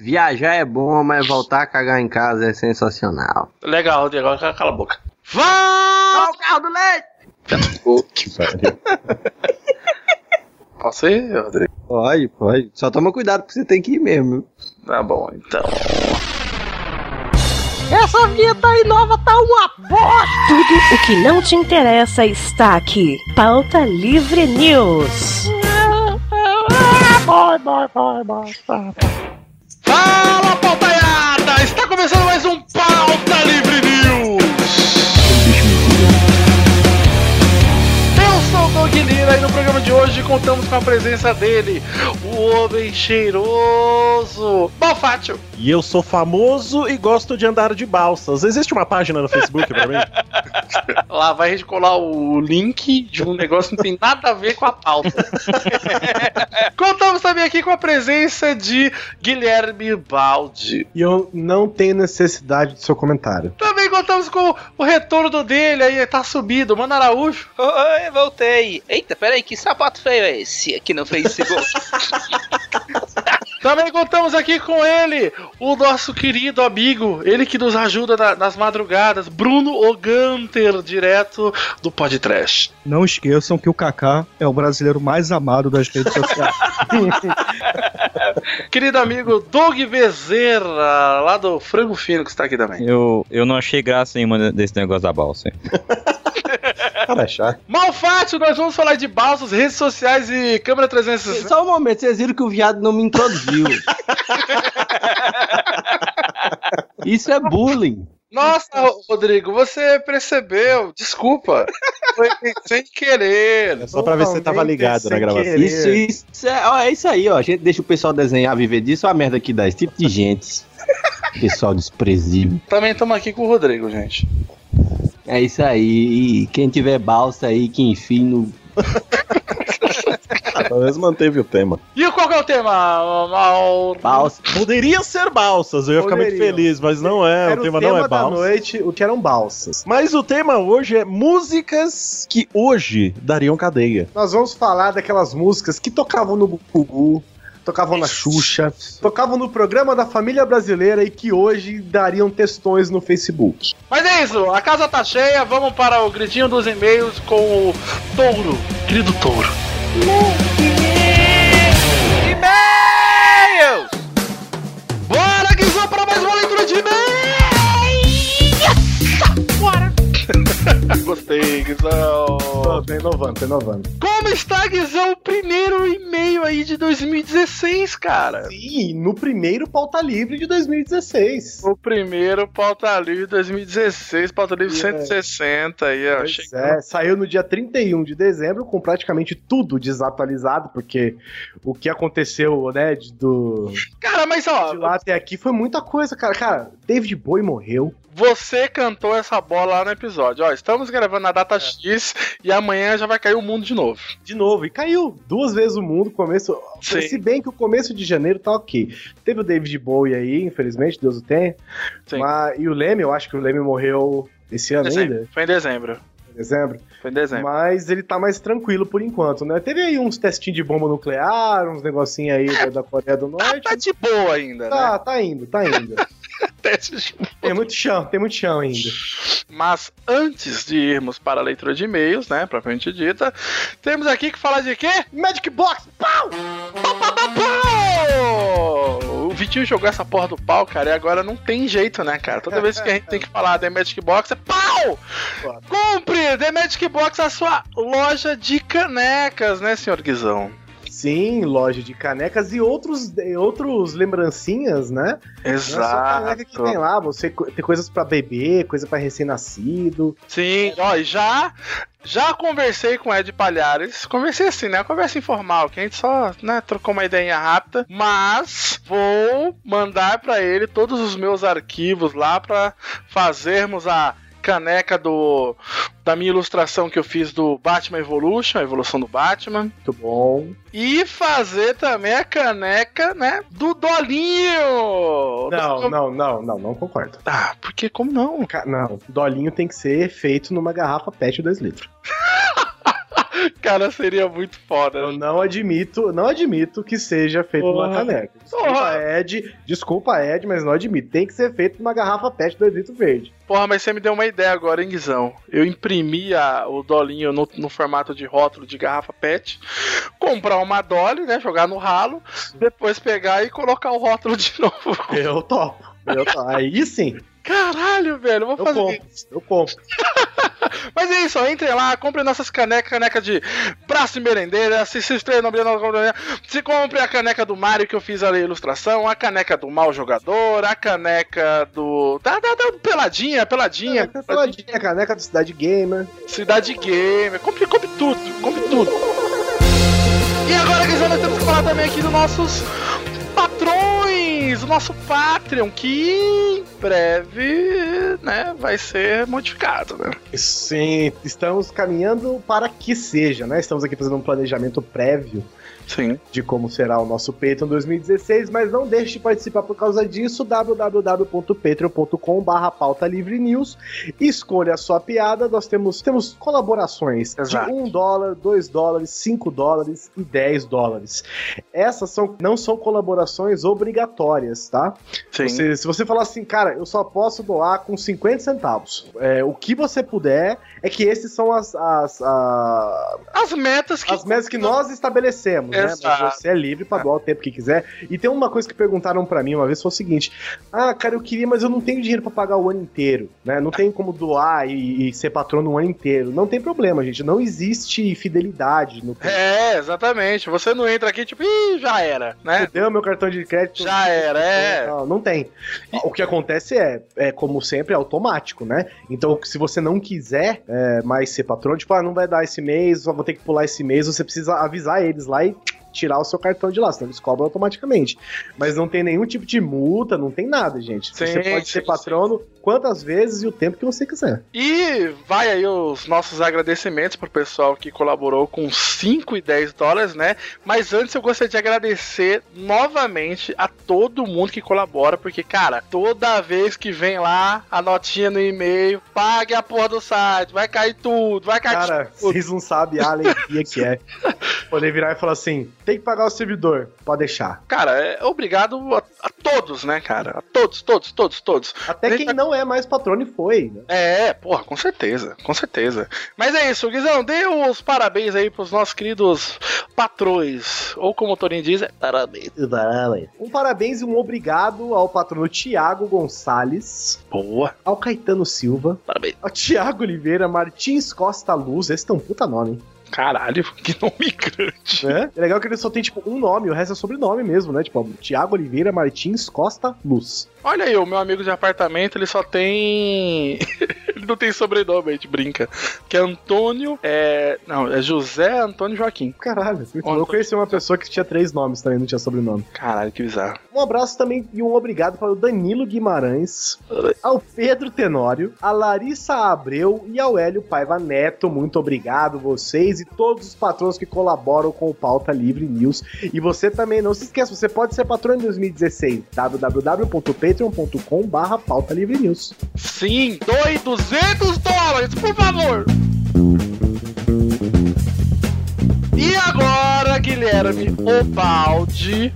Viajar é bom, mas voltar a cagar em casa é sensacional. Legal, Rodrigo, agora cala a boca. Vá! o carro do leite! Que pariu. Posso ir, Rodrigo? Pode, pode. Só toma cuidado porque você tem que ir mesmo. Tá bom, então. Essa vinheta aí nova tá uma bosta! Tudo o que não te interessa está aqui. Pauta Livre News. Vai, vai, vai, vai, vai. Fala, pautaiada! Está começando mais um Pauta Livre e no programa de hoje contamos com a presença dele, o homem cheiroso, Malfátio. E eu sou famoso e gosto de andar de balsas. Existe uma página no Facebook pra mim? Lá vai a gente colar o link de um negócio que não tem nada a ver com a pauta. contamos também aqui com a presença de Guilherme Baldi. E eu não tenho necessidade do seu comentário. Também contamos com o retorno dele aí, tá subido, Mano Araújo. Oi, voltei. Eita, peraí, que sapato feio é esse aqui no Facebook? Também contamos aqui com ele, o nosso querido amigo, ele que nos ajuda na- nas madrugadas, Bruno Oganter, direto do Podcast. Não esqueçam que o Kaká é o brasileiro mais amado das redes sociais. Querido amigo Doug Bezerra, lá do Frango Fino, que está aqui também. Eu, eu não achei graça nenhuma desse negócio da balsa. Cara, é chato. Malfátio, nós vamos falar de balsas, redes sociais e câmera 360. Só um momento, vocês viram que o viado não me introduziu. Isso é bullying. Nossa, Rodrigo, você percebeu, desculpa. Foi sem querer. É só pra ver se você tava ligado na gravação. querer. Isso, isso é, ó, é isso aí, ó. A gente deixa o pessoal desenhar, viver disso, olha a merda que dá. Esse tipo de gente. Pessoal desprezível. Também estamos aqui com o Rodrigo, gente. É isso aí. E quem tiver balsa aí, que enfim no. Pelo menos manteve o tema. E qual que é o tema, Mal? Balsa. Poderia ser balsas, eu ia ficar muito feliz, mas não é. Era o tema não é da balsas. noite, o que eram balsas. Mas o tema hoje é músicas que hoje dariam cadeia. Nós vamos falar daquelas músicas que tocavam no Gugu, tocavam na Xuxa, tocavam no programa da família brasileira e que hoje dariam textões no Facebook. Mas é isso, a casa tá cheia, vamos para o gritinho dos e-mails com o Touro, querido Touro. E-mails! Bora, Guizão, para mais uma leitura de e-mails! Gostei, Guizão. Tô, tô inovando, tô inovando. Como está, Guizão, o primeiro e-mail aí de 2016, cara? Sim, no primeiro pauta livre de 2016. O primeiro pauta livre 2016, pauta livre Yeah. 160 aí, ó. É, saiu no dia 31 de dezembro com praticamente tudo desatualizado, porque o que aconteceu, né, de, do, Cara, mas ó, de lá até aqui foi muita coisa, cara. Cara, David Bowie morreu. Você cantou essa bola lá no episódio. Ó, estamos gravando na data X e amanhã já vai cair o mundo de novo. De novo, e caiu duas vezes o mundo, começo. Sim. Se bem que o começo de janeiro tá ok. Teve o David Bowie aí, infelizmente, Deus o tenha. Sim. Mas, e o Leme, eu acho que o Leme morreu esse ano Dezembro. ainda, Foi em dezembro. em dezembro. Foi em dezembro. Mas ele tá mais tranquilo por enquanto, né? Teve aí uns testinhos de bomba nuclear, uns negocinhos aí da, da Coreia do Norte. Tá de boa ainda, né? Tá, tá indo, tá indo. Testes de Tem muito chão, tem muito chão ainda. Mas antes de irmos para a leitura de e-mails, né, propriamente dita, temos aqui que falar de quê? Magic Box! Pau! Pau, pau, pau, pau! O Vitinho jogou essa porra do pau, cara, e agora não tem jeito, né, cara? Toda vez que a gente tem que falar The Magic Box é pau! Compre The Magic Box, a sua loja de canecas, né, senhor Guizão? Sim, loja de canecas e outros, outros lembrancinhas, né? Não é que tem Exato. lá, você tem coisas pra bebê, coisa pra recém-nascido. Sim, ó, e já já conversei com o Ed Palhares. Conversei assim, né? Conversa informal, que a gente só, né, trocou uma ideia rápida, mas vou mandar pra ele todos os meus arquivos lá pra fazermos a caneca do da minha ilustração que eu fiz do Batman Evolution, a evolução do Batman, Muito bom. e fazer também a caneca, né, do Dolinho. Não, não, não, não, não concordo. Ah, porque como não? Não, dolinho tem que ser feito numa garrafa PET 2 litros. Cara, seria muito foda. Eu não admito, não admito que seja feito numa Porra. caneca. Desculpa, Porra. Ed. Desculpa, Ed, mas não admito. Tem que ser feito numa garrafa PET do Edito Verde. Porra, mas você me deu uma ideia agora, hein, Guizão? Eu imprimi a- o dolinho no, no formato de rótulo de garrafa PET, comprar uma dolly, né? Jogar no ralo, depois pegar e colocar o rótulo de novo. Eu topo. Eu topo. Aí sim, Caralho, velho, vou eu fazer compro. Eu compro. Mas é isso, ó, entrem lá, comprem nossas canecas, caneca de braço e merendeira, se se estreia no se compre a caneca do Mario que eu fiz ali a ilustração, a caneca do mal jogador, a caneca do. Da, da, da peladinha, peladinha, Caneca peladinha, caneca do Cidade Gamer. Cidade Gamer, compre, compre tudo, compre tudo. E agora, Guizão, nós temos que falar também aqui dos nossos patrões, o nosso Patreon, que em breve, né, vai ser modificado, né? Sim, estamos caminhando para que seja, né? Estamos aqui fazendo um planejamento prévio Sim. de como será o nosso Patreon 2016, mas não deixe de participar por causa disso, www.patreon.com barra pauta livre news, escolha a sua piada, nós temos, temos colaborações Exato. de 1 dólar, 2 dólares, 5 dólares e 10 dólares. Essas são, não são colaborações obrigatórias, tá? Sim. Você- se você falar assim, cara, eu só posso doar com 50 centavos, é, o que você puder é que esses são as, as, a- As metas que. as metas que nós estabelecemos, né? Exato. Mas você é livre pra doar o tempo que quiser. E tem uma coisa que perguntaram pra mim uma vez, foi o seguinte: Ah, cara, eu queria, mas eu não tenho dinheiro pra pagar o ano inteiro, né? Não tem como doar e, e ser patrono o ano inteiro. Não tem problema, gente. Não existe fidelidade no É, exatamente. Você não entra aqui tipo, ih, já era, né? Deu meu cartão de crédito. Já era, é. Não, não tem. O que acontece é, é, como sempre, é automático, né? Então, se você não quiser é, mais ser patrão, tipo, ah, não vai dar esse mês, só vou ter que pular esse mês, você precisa avisar eles lá e tirar o seu cartão de lá, senão eles cobram automaticamente. Mas não tem nenhum tipo de multa, não tem nada, gente. Sim, você pode sim, ser patrono quantas vezes e o tempo que você quiser. E vai aí os nossos agradecimentos pro pessoal que colaborou com 5 e 10 dólares, né? Mas antes eu gostaria de agradecer novamente a todo mundo que colabora, porque, cara, toda vez que vem lá a notinha no e-mail, pague a porra do site, vai cair tudo, vai cair Cara, tudo. vocês não sabem a alegria que é poder virar e falar assim: tem que pagar o servidor, pode deixar. Cara, é obrigado a, a todos, né, cara? A todos, todos, todos, todos. Até quem não é mais patrono e foi, né? É, porra, com certeza, com certeza. Mas é isso, Guizão, dê os parabéns aí pros nossos queridos patrões. Ou como o Torinho diz, é parabéns. Um parabéns e um obrigado ao patrono Tiago Gonçalves, Boa, ao Caetano Silva, parabéns. ao Tiago Oliveira, Martins Costa Luz, esse tem um puta nome, hein? Caralho, que nome grande. né? É legal que ele só tem, tipo, um nome, o resto é sobrenome mesmo, né? Tipo, Tiago Oliveira Martins Costa Luz. Olha aí, o meu amigo de apartamento, ele só tem. Não tem sobrenome, a gente brinca. Que é Antônio. É. Não, é José Antônio Joaquim. Caralho, eu conheci uma pessoa que tinha três nomes também, não tinha sobrenome. Caralho, que bizarro. Um abraço também e um obrigado para o Danilo Guimarães, ao Pedro Tenório, a Larissa Abreu e ao Hélio Paiva Neto. Muito obrigado vocês e todos os patrões que colaboram com o Pauta Livre News. E você também, não se esqueça, você pode ser patrão em 2016. www.patreon.com barra Pauta Livre News. Sim, doe 200 dólares, por favor! E agora, Guilherme, o balde,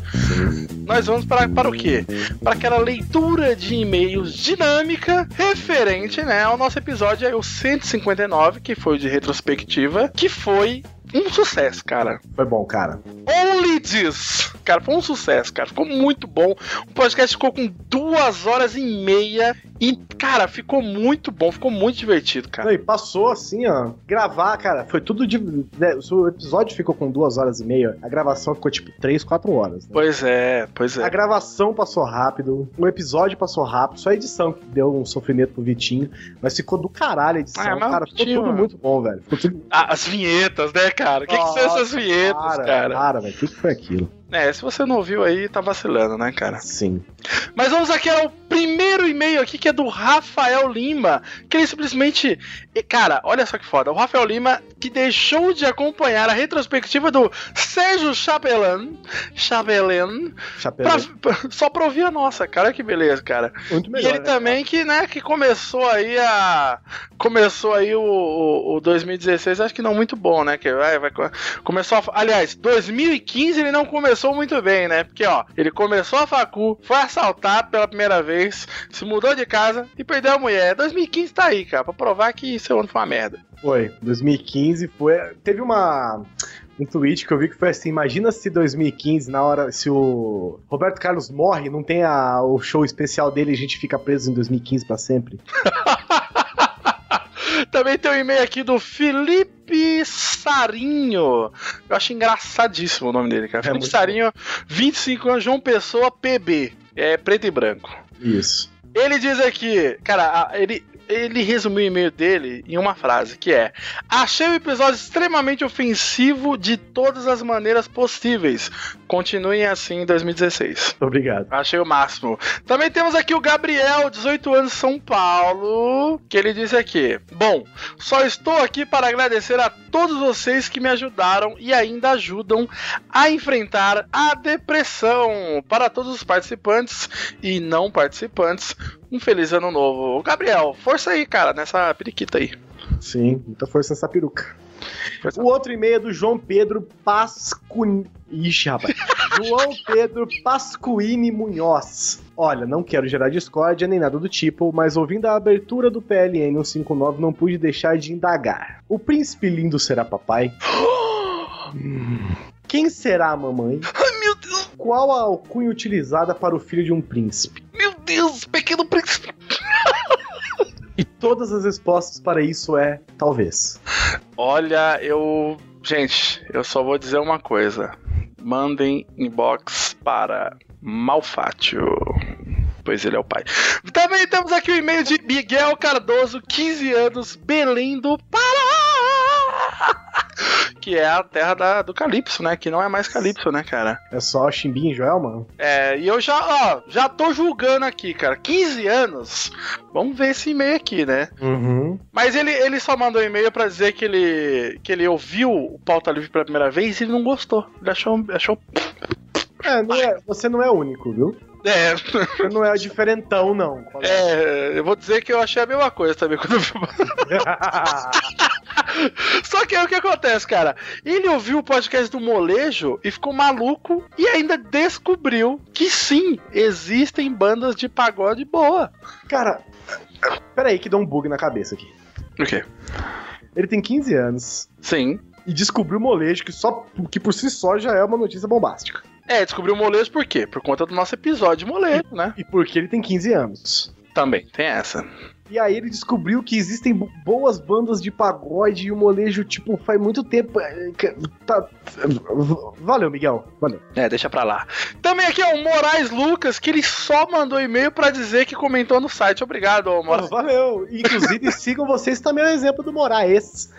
nós vamos para, para o quê? Para aquela leitura de e-mails dinâmica referente né, ao nosso episódio aí, o 159, que foi o de retrospectiva, que foi um sucesso, cara. Foi bom, cara. Only This. Cara, foi um sucesso, cara. Ficou muito bom. O podcast ficou com duas horas e meia. E, cara, ficou muito bom. Ficou muito divertido, cara. E passou assim, ó. Gravar, cara, foi tudo de. né, o episódio ficou com duas horas e meia, a gravação ficou tipo três, quatro horas. né? Pois é, pois A é. gravação passou rápido, o episódio passou rápido, só a edição que deu um sofrimento pro Vitinho, mas ficou do caralho a edição, Ah, mas cara, ficou Vitinho- tudo muito bom, velho. Ficou tudo... Ah, as vinhetas, né, cara? O que, que são essas vinhetas, para, cara? Para, velho, o que, que foi aquilo? É, se você não ouviu aí, tá vacilando, né, cara? Sim. Mas vamos aqui ao Primeiro e-mail aqui que é do Rafael Lima, que ele simplesmente. E, Cara, olha só que foda. O Rafael Lima que deixou de acompanhar a retrospectiva do Sérgio Chapelin. Chapelin. Pra- só pra ouvir a nossa, cara, que beleza, cara. Muito E melhor. ele né? também que, né, que começou aí a. Começou aí o, o, o 2016, acho que não muito bom, né? Que vai, vai, co- começou a, Aliás, 2015 ele não começou muito bem, né? Porque, ó, ele começou a facu, foi assaltado pela primeira vez, se mudou de casa e perdeu a mulher. 2015 tá aí, cara, pra provar que seu ano foi uma merda. Foi, 2015 foi. Teve uma. Um tweet que eu vi que foi assim: imagina se 2015, na hora, se o Roberto Carlos morre, não tem a, o show especial dele e a gente fica preso em 2015 pra sempre. Também tem um e-mail aqui do Felipe Sarinho. Eu acho engraçadíssimo o nome dele, cara. É Felipe Sarinho, 25 anos, João Pessoa, PB. É preto e branco. Isso. Ele diz aqui, cara, ele, ele resumiu o e-mail dele em uma frase, que é: Achei o episódio extremamente ofensivo de todas as maneiras possíveis. Continuem assim em 2016. Obrigado. Achei o máximo. Também temos aqui o Gabriel, 18 anos, São Paulo, que ele disse aqui: Bom, só estou aqui para agradecer a todos vocês que me ajudaram e ainda ajudam a enfrentar a depressão. Para todos os participantes e não participantes, um feliz ano novo. Gabriel, força aí, cara, nessa periquita aí. Sim, muita força nessa peruca. Força. O outro e-mail é do João Pedro Pascuini. Ixi, rapaz. João Pedro Pascuini Munhoz. Olha, não quero gerar discórdia nem nada do tipo, mas ouvindo a abertura do PLN 159, não pude deixar de indagar. O príncipe lindo será papai? Quem será a mamãe? Ai, meu Deus, Qual a alcunha utilizada para o filho de um príncipe? meu Deus, pequeno príncipe. E todas as respostas para isso é talvez. Olha, eu. Gente, eu só vou dizer uma coisa. Mandem inbox para Malfátio. Pois ele é o pai. Também temos aqui o e-mail de Miguel Cardoso, 15 anos, Belém do Pará. Que é a terra da- do Calypso, né? Que não é mais Calypso, né, cara? É só Chimbinha e Joelma? É, e eu já, ó, já tô julgando aqui, cara. 15 anos. Vamos ver esse e-mail aqui, né? Uhum. Mas ele, ele só mandou um e-mail pra dizer que ele, que ele ouviu o Pauta Livre pela primeira vez e ele não gostou. Ele achou. achou É, não é, você não é único, viu? é, Você não é diferentão, não. é, eu vou dizer que eu achei a mesma coisa também quando eu vi. Só que aí o que acontece, cara? Ele ouviu o podcast do Molejo e ficou maluco e ainda descobriu que sim, existem bandas de pagode boa. Cara, peraí que dá um bug na cabeça aqui. O quê? Ele tem 15 anos Sim. e descobriu o molejo que, só, que por si só já é uma notícia bombástica. É, descobriu o Molejo por quê? Por conta do nosso episódio de Molejo, né? E porque ele tem 15 anos. Também, tem essa. E aí ele descobriu que existem bo- boas bandas de pagode e o molejo, tipo, faz muito tempo. é, que- Tá... Valeu, Miguel. Valeu. É, deixa pra lá. Também aqui é o Moraes Lucas, que ele só mandou e-mail pra dizer que comentou no site. Obrigado, Moraes. Valeu. Inclusive, sigam vocês também o exemplo do Moraes.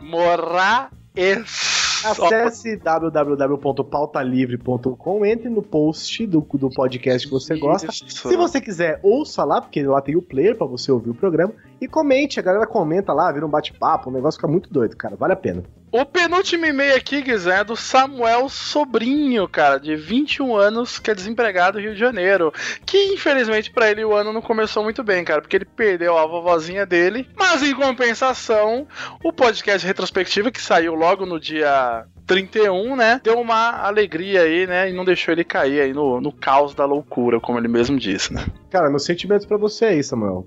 Moraes. Acesse www.pautalivre.com, entre no post do, do podcast que você gosta. Se você quiser, ouça lá, porque lá tem o player pra você ouvir o programa. E comente, a galera comenta lá, vira um bate-papo, o negócio fica muito doido, cara. Vale a pena. O penúltimo e-mail aqui, Guizé, é do Samuel Sobrinho, cara, de 21 anos, que é desempregado no Rio de Janeiro. Que infelizmente pra ele o ano não começou muito bem, cara, porque ele perdeu a vovozinha dele. Mas em compensação, o podcast retrospectiva, que saiu logo no dia 31, né? Deu uma alegria aí, né? E não deixou ele cair aí no, no caos da loucura, como ele mesmo disse, né? Cara, meus sentimentos pra você aí, Samuel.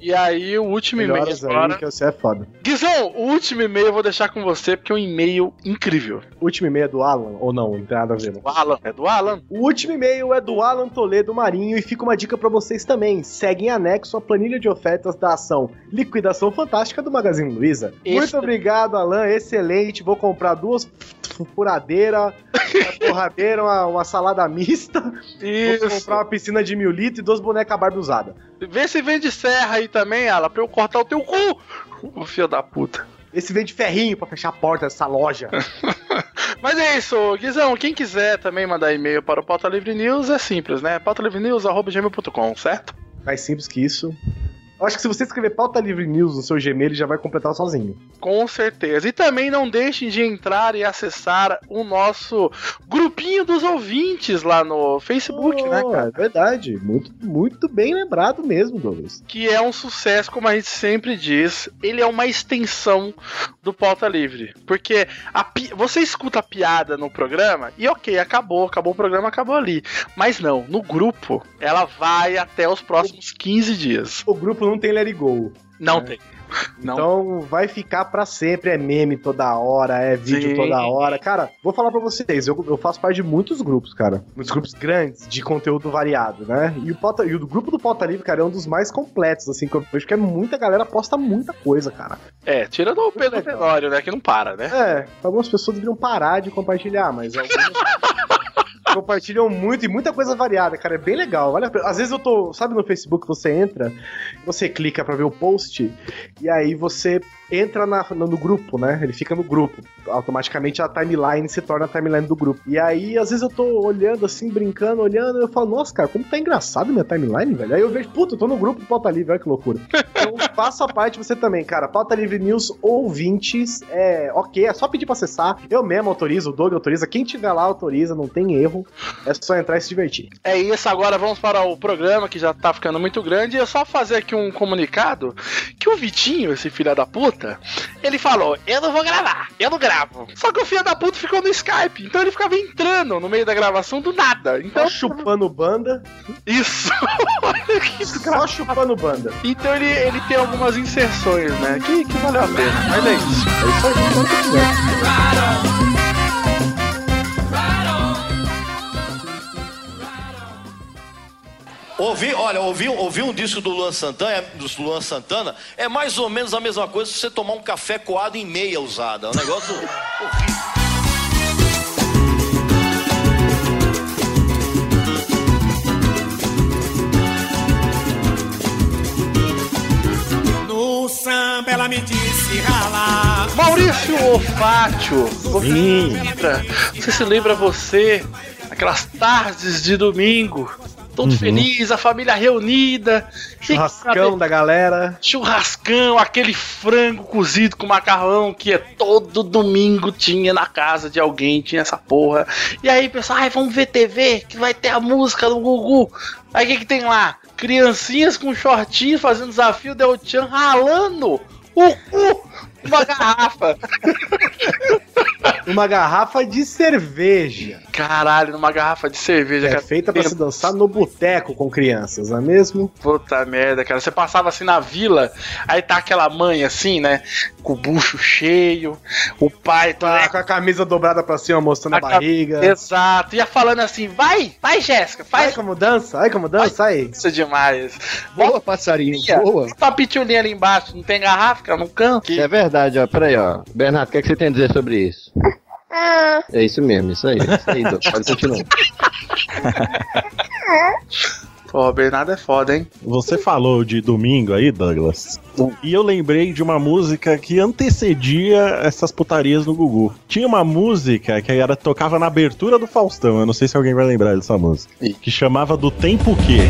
E aí, o último e-mail agora. que você é foda. Guizão, o último e-mail eu vou deixar com você, porque é um e-mail incrível. O último e-mail é do Alan, ou não? Não tem nada a ver. não. O Alan, é do Alan? O último e-mail é do Alan Toledo Marinho e fica uma dica pra vocês também. Segue em anexo a planilha de ofertas da ação Liquidação Fantástica do Magazine Luiza. Esse- Muito obrigado, Alan. Excelente. Vou comprar duas furadeiras, uma torradeira, uma, uma salada mista. Vou Isso. comprar uma piscina de mil litros e duas bonecas barbuzadas. Vê se vende serra aí também, Alan, pra eu cortar o teu cu. O filho da puta. Esse vem de ferrinho pra fechar a porta dessa loja. Mas é isso, Guizão. Quem quiser também mandar e-mail para o Pauta Livre News é simples, né? pautalivrenews.gmail.com, certo? Mais simples que isso. Eu acho que se você escrever pauta livre news no seu Gmail, ele já vai completar sozinho. Com certeza. E também não deixem de entrar e acessar o nosso grupinho dos ouvintes lá no Facebook, né, Oh, cara? É verdade. Muito, muito bem lembrado mesmo, Douglas. Que é um sucesso, como a gente sempre diz. Ele é uma extensão do Pauta Livre. Porque pi- você escuta a piada no programa e ok, acabou, acabou o programa, acabou ali. Mas não, no grupo, ela vai até os próximos 15 dias. O grupo não tem let it go. Não É. tem. Não. Então vai ficar pra sempre. É meme toda hora, é vídeo Sim. toda hora. Cara, vou falar pra vocês. Eu, eu faço parte de muitos grupos, cara. Muitos grupos grandes de conteúdo variado, né? E o, pauta, e o grupo do Pauta Livre, cara, é um dos mais completos, assim, que eu vejo que é muita galera posta muita coisa, cara. É, tirando o Pedro. Tenório, né? Que não para, né? É, algumas pessoas deveriam parar de compartilhar, mas algumas. Compartilham muito e muita coisa variada, cara. É bem legal. Vale. Às vezes eu tô, sabe, no Facebook você entra, você clica pra ver o post, e aí você entra na- no, grupo, né? Ele fica no grupo. Automaticamente a timeline se torna a timeline do grupo. E aí, às vezes eu tô olhando assim, brincando, olhando, e eu falo, nossa, cara, como tá engraçado minha timeline, velho. Aí eu vejo, puta, eu tô no grupo Pauta Livre, olha que loucura. Então faça parte você também, cara. Pauta Livre News ouvintes, é ok, é só pedir pra acessar. Eu mesmo autorizo, o Doug autoriza. Quem tiver lá autoriza, não tem erro. É só entrar e se divertir. É isso, agora vamos para o programa que já tá ficando muito grande. É só fazer aqui um comunicado que o Vitinho, esse filho da puta, ele falou: Eu não vou gravar, eu não gravo. Só que o filho da puta ficou no Skype, então ele ficava entrando no meio da gravação do nada. Então, Só chupando banda. isso. Só chupando banda. Então ele, ele tem algumas inserções, né? Que, que valeu a pena. Mas é isso. É isso aí, Ouvir, olha, ouvir, ouvir um disco do Luan Santana, do Luan Santana é mais ou menos a mesma coisa se você tomar um café coado em meia usada. É um negócio horrível. No samba ela me disse ralar. Maurício Olfátio, você se lembra? Você se lembra você, aquelas tardes de domingo, todo feliz, a família reunida, Churrascão da galera. churrascão, aquele frango cozido com macarrão que é todo domingo tinha na casa de alguém, tinha essa porra. E aí, pessoal, ai, vamos ver TV, que vai ter a música do Gugu. Aí o que, que tem lá? Criancinhas com shortinho fazendo desafio Del Chan ralando o cu uma garrafa. Uma garrafa de cerveja. Caralho, numa garrafa de cerveja, É cara. feita pra se dançar no boteco com crianças, não é mesmo? Puta merda, cara. Você passava assim na vila, aí tá aquela mãe assim, né? Com o bucho cheio, o pai Tá tá. com a camisa dobrada pra cima, mostrando a, A barriga. Exato, ia falando assim, vai, vai, Jéssica, Ai faz como dança, ai como dança, aí. isso demais. Boa, passarinho, boa. uma pitulinha ali embaixo, não tem garrafa, cara, no canto. É verdade, ó. Peraí, ó. Bernardo, o que, é que você tem a dizer sobre isso? É isso mesmo, isso aí. Isso aí, Douglas. Pode continuar. Pô, Bernardo é foda, hein? Você falou de domingo aí, Douglas. E eu lembrei de uma música que antecedia essas putarias no Gugu. Tinha uma música que era tocava na abertura do Faustão. Eu não sei se alguém vai lembrar dessa música. Que chamava Do Tempo Que.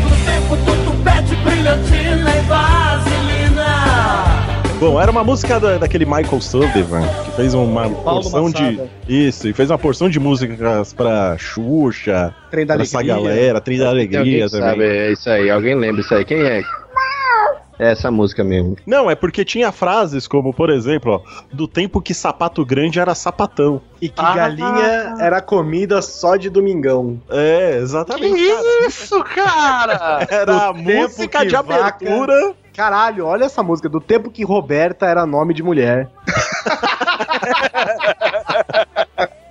Bom, era uma música da- daquele Michael Sullivan, que fez uma porção de. Massada. Isso, e fez uma porção de músicas pra Xuxa, Trem da pra essa galera, Trem da Alegria que também. sabe, é isso aí. Alguém lembra isso aí. Quem é? É essa música mesmo. Não, é porque tinha frases como, por exemplo, ó, do tempo que sapato grande era sapatão. E que Ah. galinha era comida só de domingão. É, Que exatamente. cara. isso, cara? Era a Do música que de vaca- abertura. Caralho, olha essa música. Do tempo que Roberta era nome de mulher.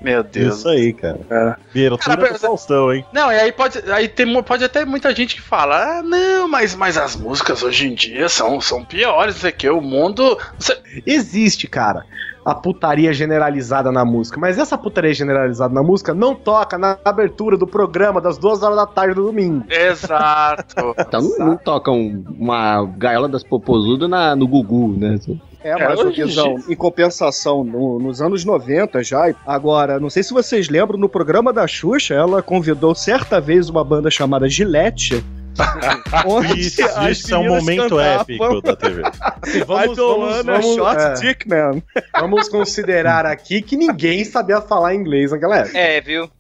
Meu Deus. Isso aí, cara. Cara. Abertura Cara, do mas- Faustão, hein? Não, e aí pode, aí tem, pode até muita gente que fala, ah, não, mas, mas as músicas hoje em dia são, são piores, não sei o que, o mundo... Você- Existe, cara, a putaria generalizada na música. Mas essa putaria generalizada na música não toca na abertura do programa das duas horas da tarde do domingo. Exato. Então não, não tocam uma gaiola das popozudas na, no Gugu, né? É, É, mas, ô, Guizão, em compensação, no- nos anos 90 já. Agora, não sei se vocês lembram, no programa da Xuxa, ela convidou certa vez uma banda chamada Gillette Onde Isso, isso é um momento épico da TV. Assim, vamos, vamos, wanna vamos, shot é, dick, man. vamos considerar aqui que ninguém sabia falar inglês naquela época. É, viu?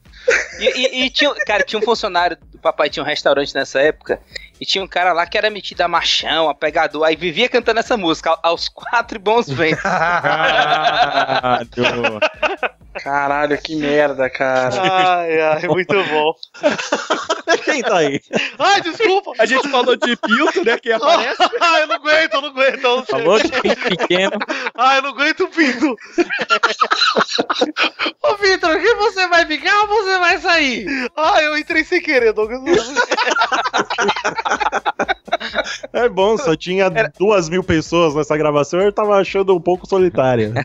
E, e- e tinha, cara, tinha um funcionário do papai tinha um restaurante nessa época. E tinha um cara lá que era metido a machão, a pegador, aí vivia cantando essa música, ao- aos quatro bons ventos. Caralho. Que merda, cara. Ai, ai, muito bom. Quem tá aí? Ai, desculpa. A gente falou de pinto, né? Que aparece. Ai, eu não aguento, eu não aguento. eu não. Falou de pinto pequeno. Ai, eu não aguento o pinto. Ô, Vitor, que você vai ficar ou você vai sair? Ai, eu entrei sem querer, Douglas. É bom, só tinha duas mil pessoas nessa gravação eu tava achando um pouco solitária.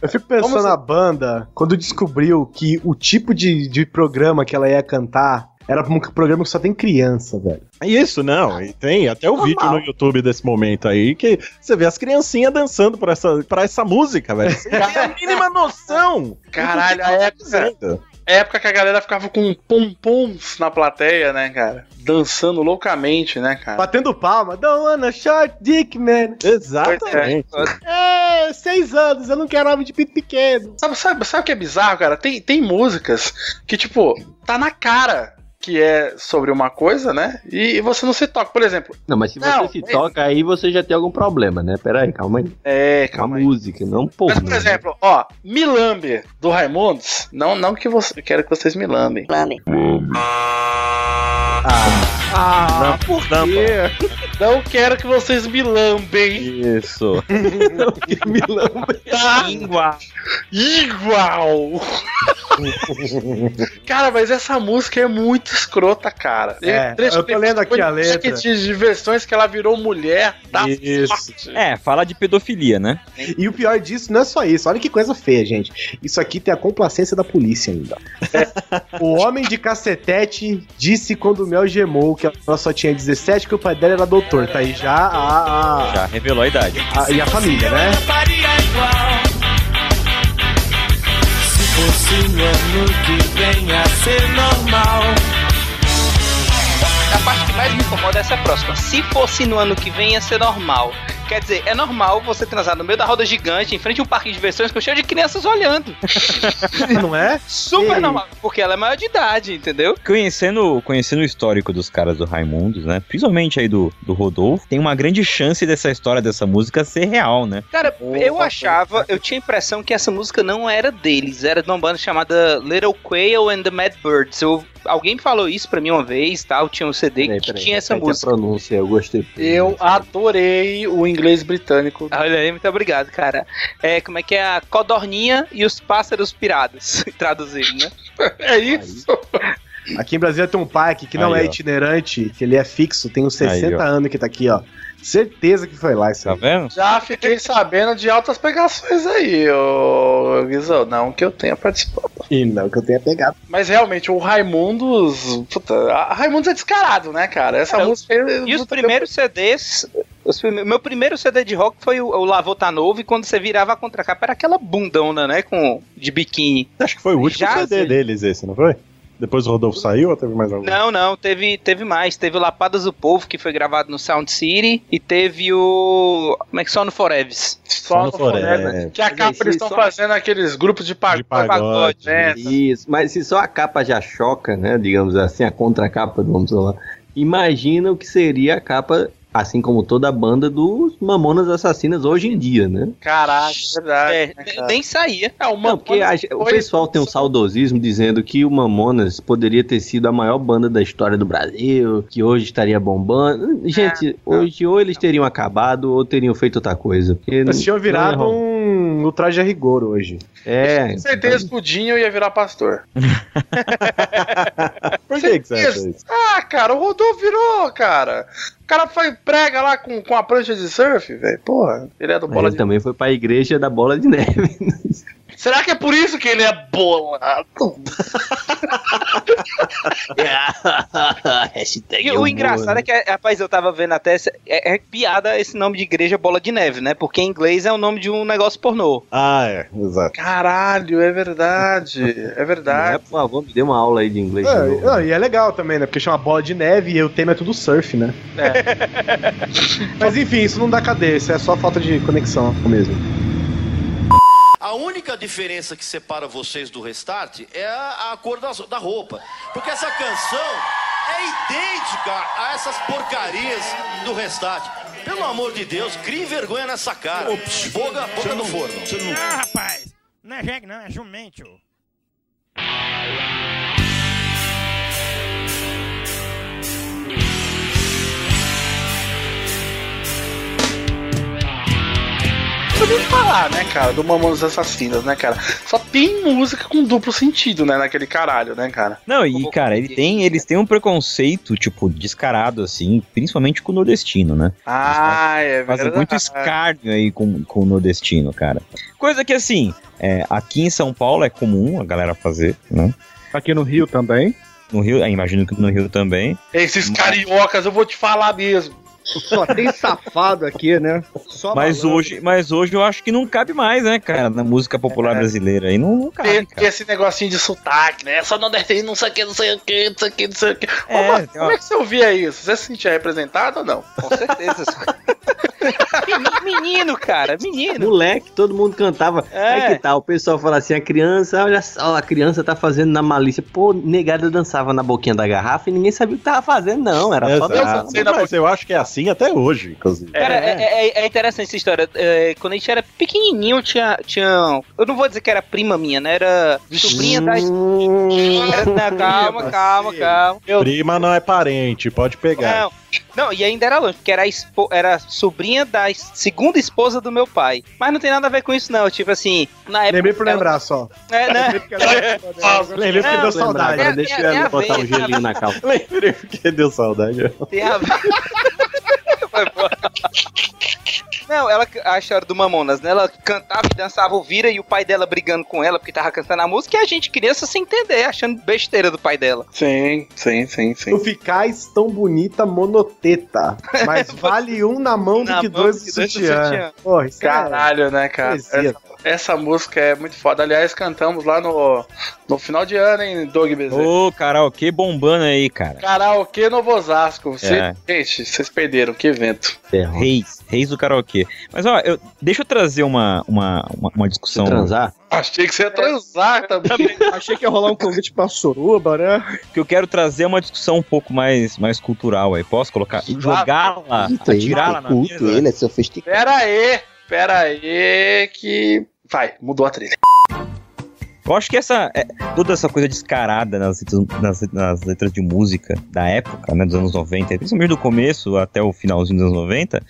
Eu fico pensando na banda, quando descobriu que o tipo de, de programa que ela ia cantar era um programa que só tem criança, velho. Isso, não. E tem até o vídeo no YouTube desse momento aí que você vê as criancinhas dançando pra essa, pra essa música, velho. Você não tem a mínima noção. Caralho, a época, época que a galera ficava com pompons na plateia, né, cara? Dançando loucamente, né, cara? Batendo palma. Don't wanna short dick, man. Exatamente. É, seis anos, eu não quero homem de pinto pequeno. Sabe, sabe, sabe o que é bizarro, cara? Tem, tem músicas que, tipo, tá na cara que é sobre uma coisa, né? E, e você não se toca. Por exemplo, Não, mas se você Não, se é- toca aí, você já tem algum problema, né? Pera aí, calma aí. é, Calma a música, não pô. Mas, por exemplo, ó, Milambe do Raimundos, não, não que você quero que vocês me lambem. Lambem. Ah, por quê? Não quero que vocês me lambem. Isso. Me lambe. Língua. Igual! cara, mas essa música é muito escrota, cara. É, eu tô lendo aqui a letra. De, de versões que ela virou mulher da Isso. sorte. É, fala de pedofilia, né? E o pior disso não é só isso. Olha que coisa feia, gente. Isso aqui tem a complacência da polícia ainda. o homem de cacetete disse quando o Mel gemou que ela só tinha 17 que o pai dela era doutor. Tá aí já a. a- Já revelou a idade. a- e a família, né? Se fosse no ano que vem a ser normal. A parte que mais me incomoda é essa próxima. Se fosse no ano que vem, ia ser normal. Quer dizer, é normal você transar no meio da roda gigante, em frente a um parque de diversões com cheio de crianças olhando. Não é? Super Ei. normal. Porque ela é maior de idade, entendeu? Conhecendo, conhecendo o histórico dos caras do Raimundos, né? Principalmente aí do, do Rodolfo, tem uma grande chance dessa história dessa música ser real, né? Cara, eu achava, eu tinha a impressão que essa música não era deles, era de uma banda chamada Little Quail and the Mad Birds. Eu, alguém me falou isso pra mim uma vez, tal, tinha um CD Peraí, que peraí, tinha essa a música. pronúncia, eu gostei. Eu adorei o inglês britânico. Olha aí, muito obrigado, cara. É, como é que é a codorninha e os pássaros pirados, traduzindo, né? É isso. Aqui em Brasília tem um parque que não Aí, é ó. itinerante, que ele é fixo, tem uns 60 Aí, ó. anos que tá aqui, ó. Certeza que foi lá isso Tá aí. vendo? Já fiquei sabendo de altas pegações aí, ô Guizão. Não que eu tenha participado. E não que eu tenha pegado. Mas realmente, o Raimundos. Puta, a Raimundos é descarado, né, cara? Essa Cara, música. E os primeiros CDs. os prime- meu primeiro CD de rock foi o, o Lavô Tá Novo, e quando você virava a contracapa era aquela bundona, né? Com, de biquíni. Acho que foi o último Já, CD sim. deles esse, não foi? Depois o Rodolfo saiu ou teve mais algum? Não, não, teve, teve mais. Teve o Lapadas do Povo, que foi gravado no Sound City, e teve o. Como é que só no Foreves? Só no. Forever. Que a capa eles estão só- fazendo aqueles grupos de pagode. De pagode. né? Isso, mas se só a capa já choca, né? Digamos assim, a contracapa, vamos falar. Imagina o que seria a capa, assim como toda a banda dos Mamonas Assassinas hoje em dia, né? Caraca, é verdade. É, né, nem- cara? nem saía. É, o Não, porque a- o foi- pessoal tem um saudosismo dizendo que o Mamonas poderia ter sido a maior banda da história do Brasil, que hoje estaria bombando. Gente, hoje ou eles teriam acabado ou teriam feito outra coisa. Eles tinham não virado é- um no traje a rigor hoje. É. Com certeza que o Dinho ia virar pastor. Por que, que você acha isso? Ah, cara, o Rodolfo virou, cara. O cara foi prega lá com, com a prancha de surf, velho. Porra, ele é do Mas bola ele de também foi pra igreja da bola de neve. Será que é por isso que ele é bolado? E o engraçado é que, rapaz, eu tava vendo até. É, é piada esse nome de igreja Bola de Neve, né? Porque em inglês é o nome de um negócio pornô. Ah, é, exato. Caralho, é verdade. É verdade. por favor, me dê uma aula aí de inglês. É, de novo. não, e é legal também, né? Porque chama bola de neve e o tema é tudo surf, né? Mas enfim, isso não dá cadeia, isso é só falta de conexão mesmo. A única diferença que separa vocês do Restart é a, a cor das- da roupa. Porque essa canção é idêntica a essas porcarias do Restart. Pelo amor de Deus, crie vergonha nessa cara. Boga, boga no forno. Ah, rapaz, não é jegue não, é jumento. Não nem falar, né, cara, do Mamonas Assassinas, né, cara? Só tem música com duplo sentido, né, naquele caralho, né, cara? Não, e cara, ele tem, eles têm um preconceito, tipo, descarado, assim, principalmente com o nordestino, né? Ah, é Fazem verdade. muito escárnio aí com, com o nordestino, cara. Coisa que, assim, é, aqui em São Paulo é comum a galera fazer, né? Aqui no Rio também. No Rio, é, imagino que no Rio também. Esses cariocas, eu vou te falar mesmo. Só tem safado aqui, né? Só Mas hoje, mas hoje eu acho que não cabe mais, né, cara, na música popular brasileira. Aí não, não cabe, Tem, cara. tem esse negocinho de sotaque, né? Só não deve não sei o que, não sei o que, não sei o que, não sei o que. Ô, É, mano, tem como é que você ouvia isso? Você se sentia representado ou não? Com certeza. menino, cara, menino. Moleque, todo mundo cantava. É. Aí que tal? O pessoal fala assim: a criança, olha só, a criança tá fazendo na malícia. Pô, negada dançava na boquinha da garrafa e ninguém sabia o que tava fazendo, não. Era só Exato. dançar. Mas eu acho que é assim até hoje, inclusive. Cara, é, é- é interessante essa história. É, quando a gente era pequenininho, tinha, tinha. Eu não vou dizer que era prima minha, né? Era sobrinha da. Era, não, calma, calma, calma. Meu Prima não é parente, pode pegar. Não, não, e ainda era longe, porque era, a espo- era sobrinha da segunda esposa do meu pai. Mas não tem nada a ver com isso, não. Tipo assim, na época. Lembrei por lembrar só. É, né? Lembrei porque deu saudade. Agora deixa eu botar um gelinho na calça. Lembrei porque deu saudade. Tem a ver. Não, ela, a história do Mamonas, né? Ela cantava e dançava o vira e o pai dela brigando com ela porque tava cantando a música e a gente criança sem entender, achando besteira do pai dela. Sim, sim, sim, sim. Tu ficais tão bonita monoteta. Mas vale um na mão do Na que mão dois de sutiã. Porra, é- Caralho, né, cara? Poesia. Essa, música é muito foda. Aliás, cantamos lá no, no final de ano, hein, Doug Bezerra. Ô, karaokê bombando aí, cara. Karaokê Novo Osasco. Você- É. Gente, vocês perderam, que evento. Reis, reis do karaokê. Mas ó, eu, deixa eu trazer uma, uma, uma, uma discussão. Transar? Achei que você ia transar também. Achei que ia rolar um convite pra Suruba, né? Que eu quero trazer uma discussão um pouco mais, mais cultural aí. Posso colocar? Jogá-la, Eita, atirá-la na culto, mesa. ele é sofisticado. Pera aí, pera aí, que... Vai, mudou a trilha. Eu acho que essa é, toda essa coisa descarada nas, letras- nas, nas letras de música da época, né, dos anos 90, principalmente do começo até o finalzinho dos anos 90,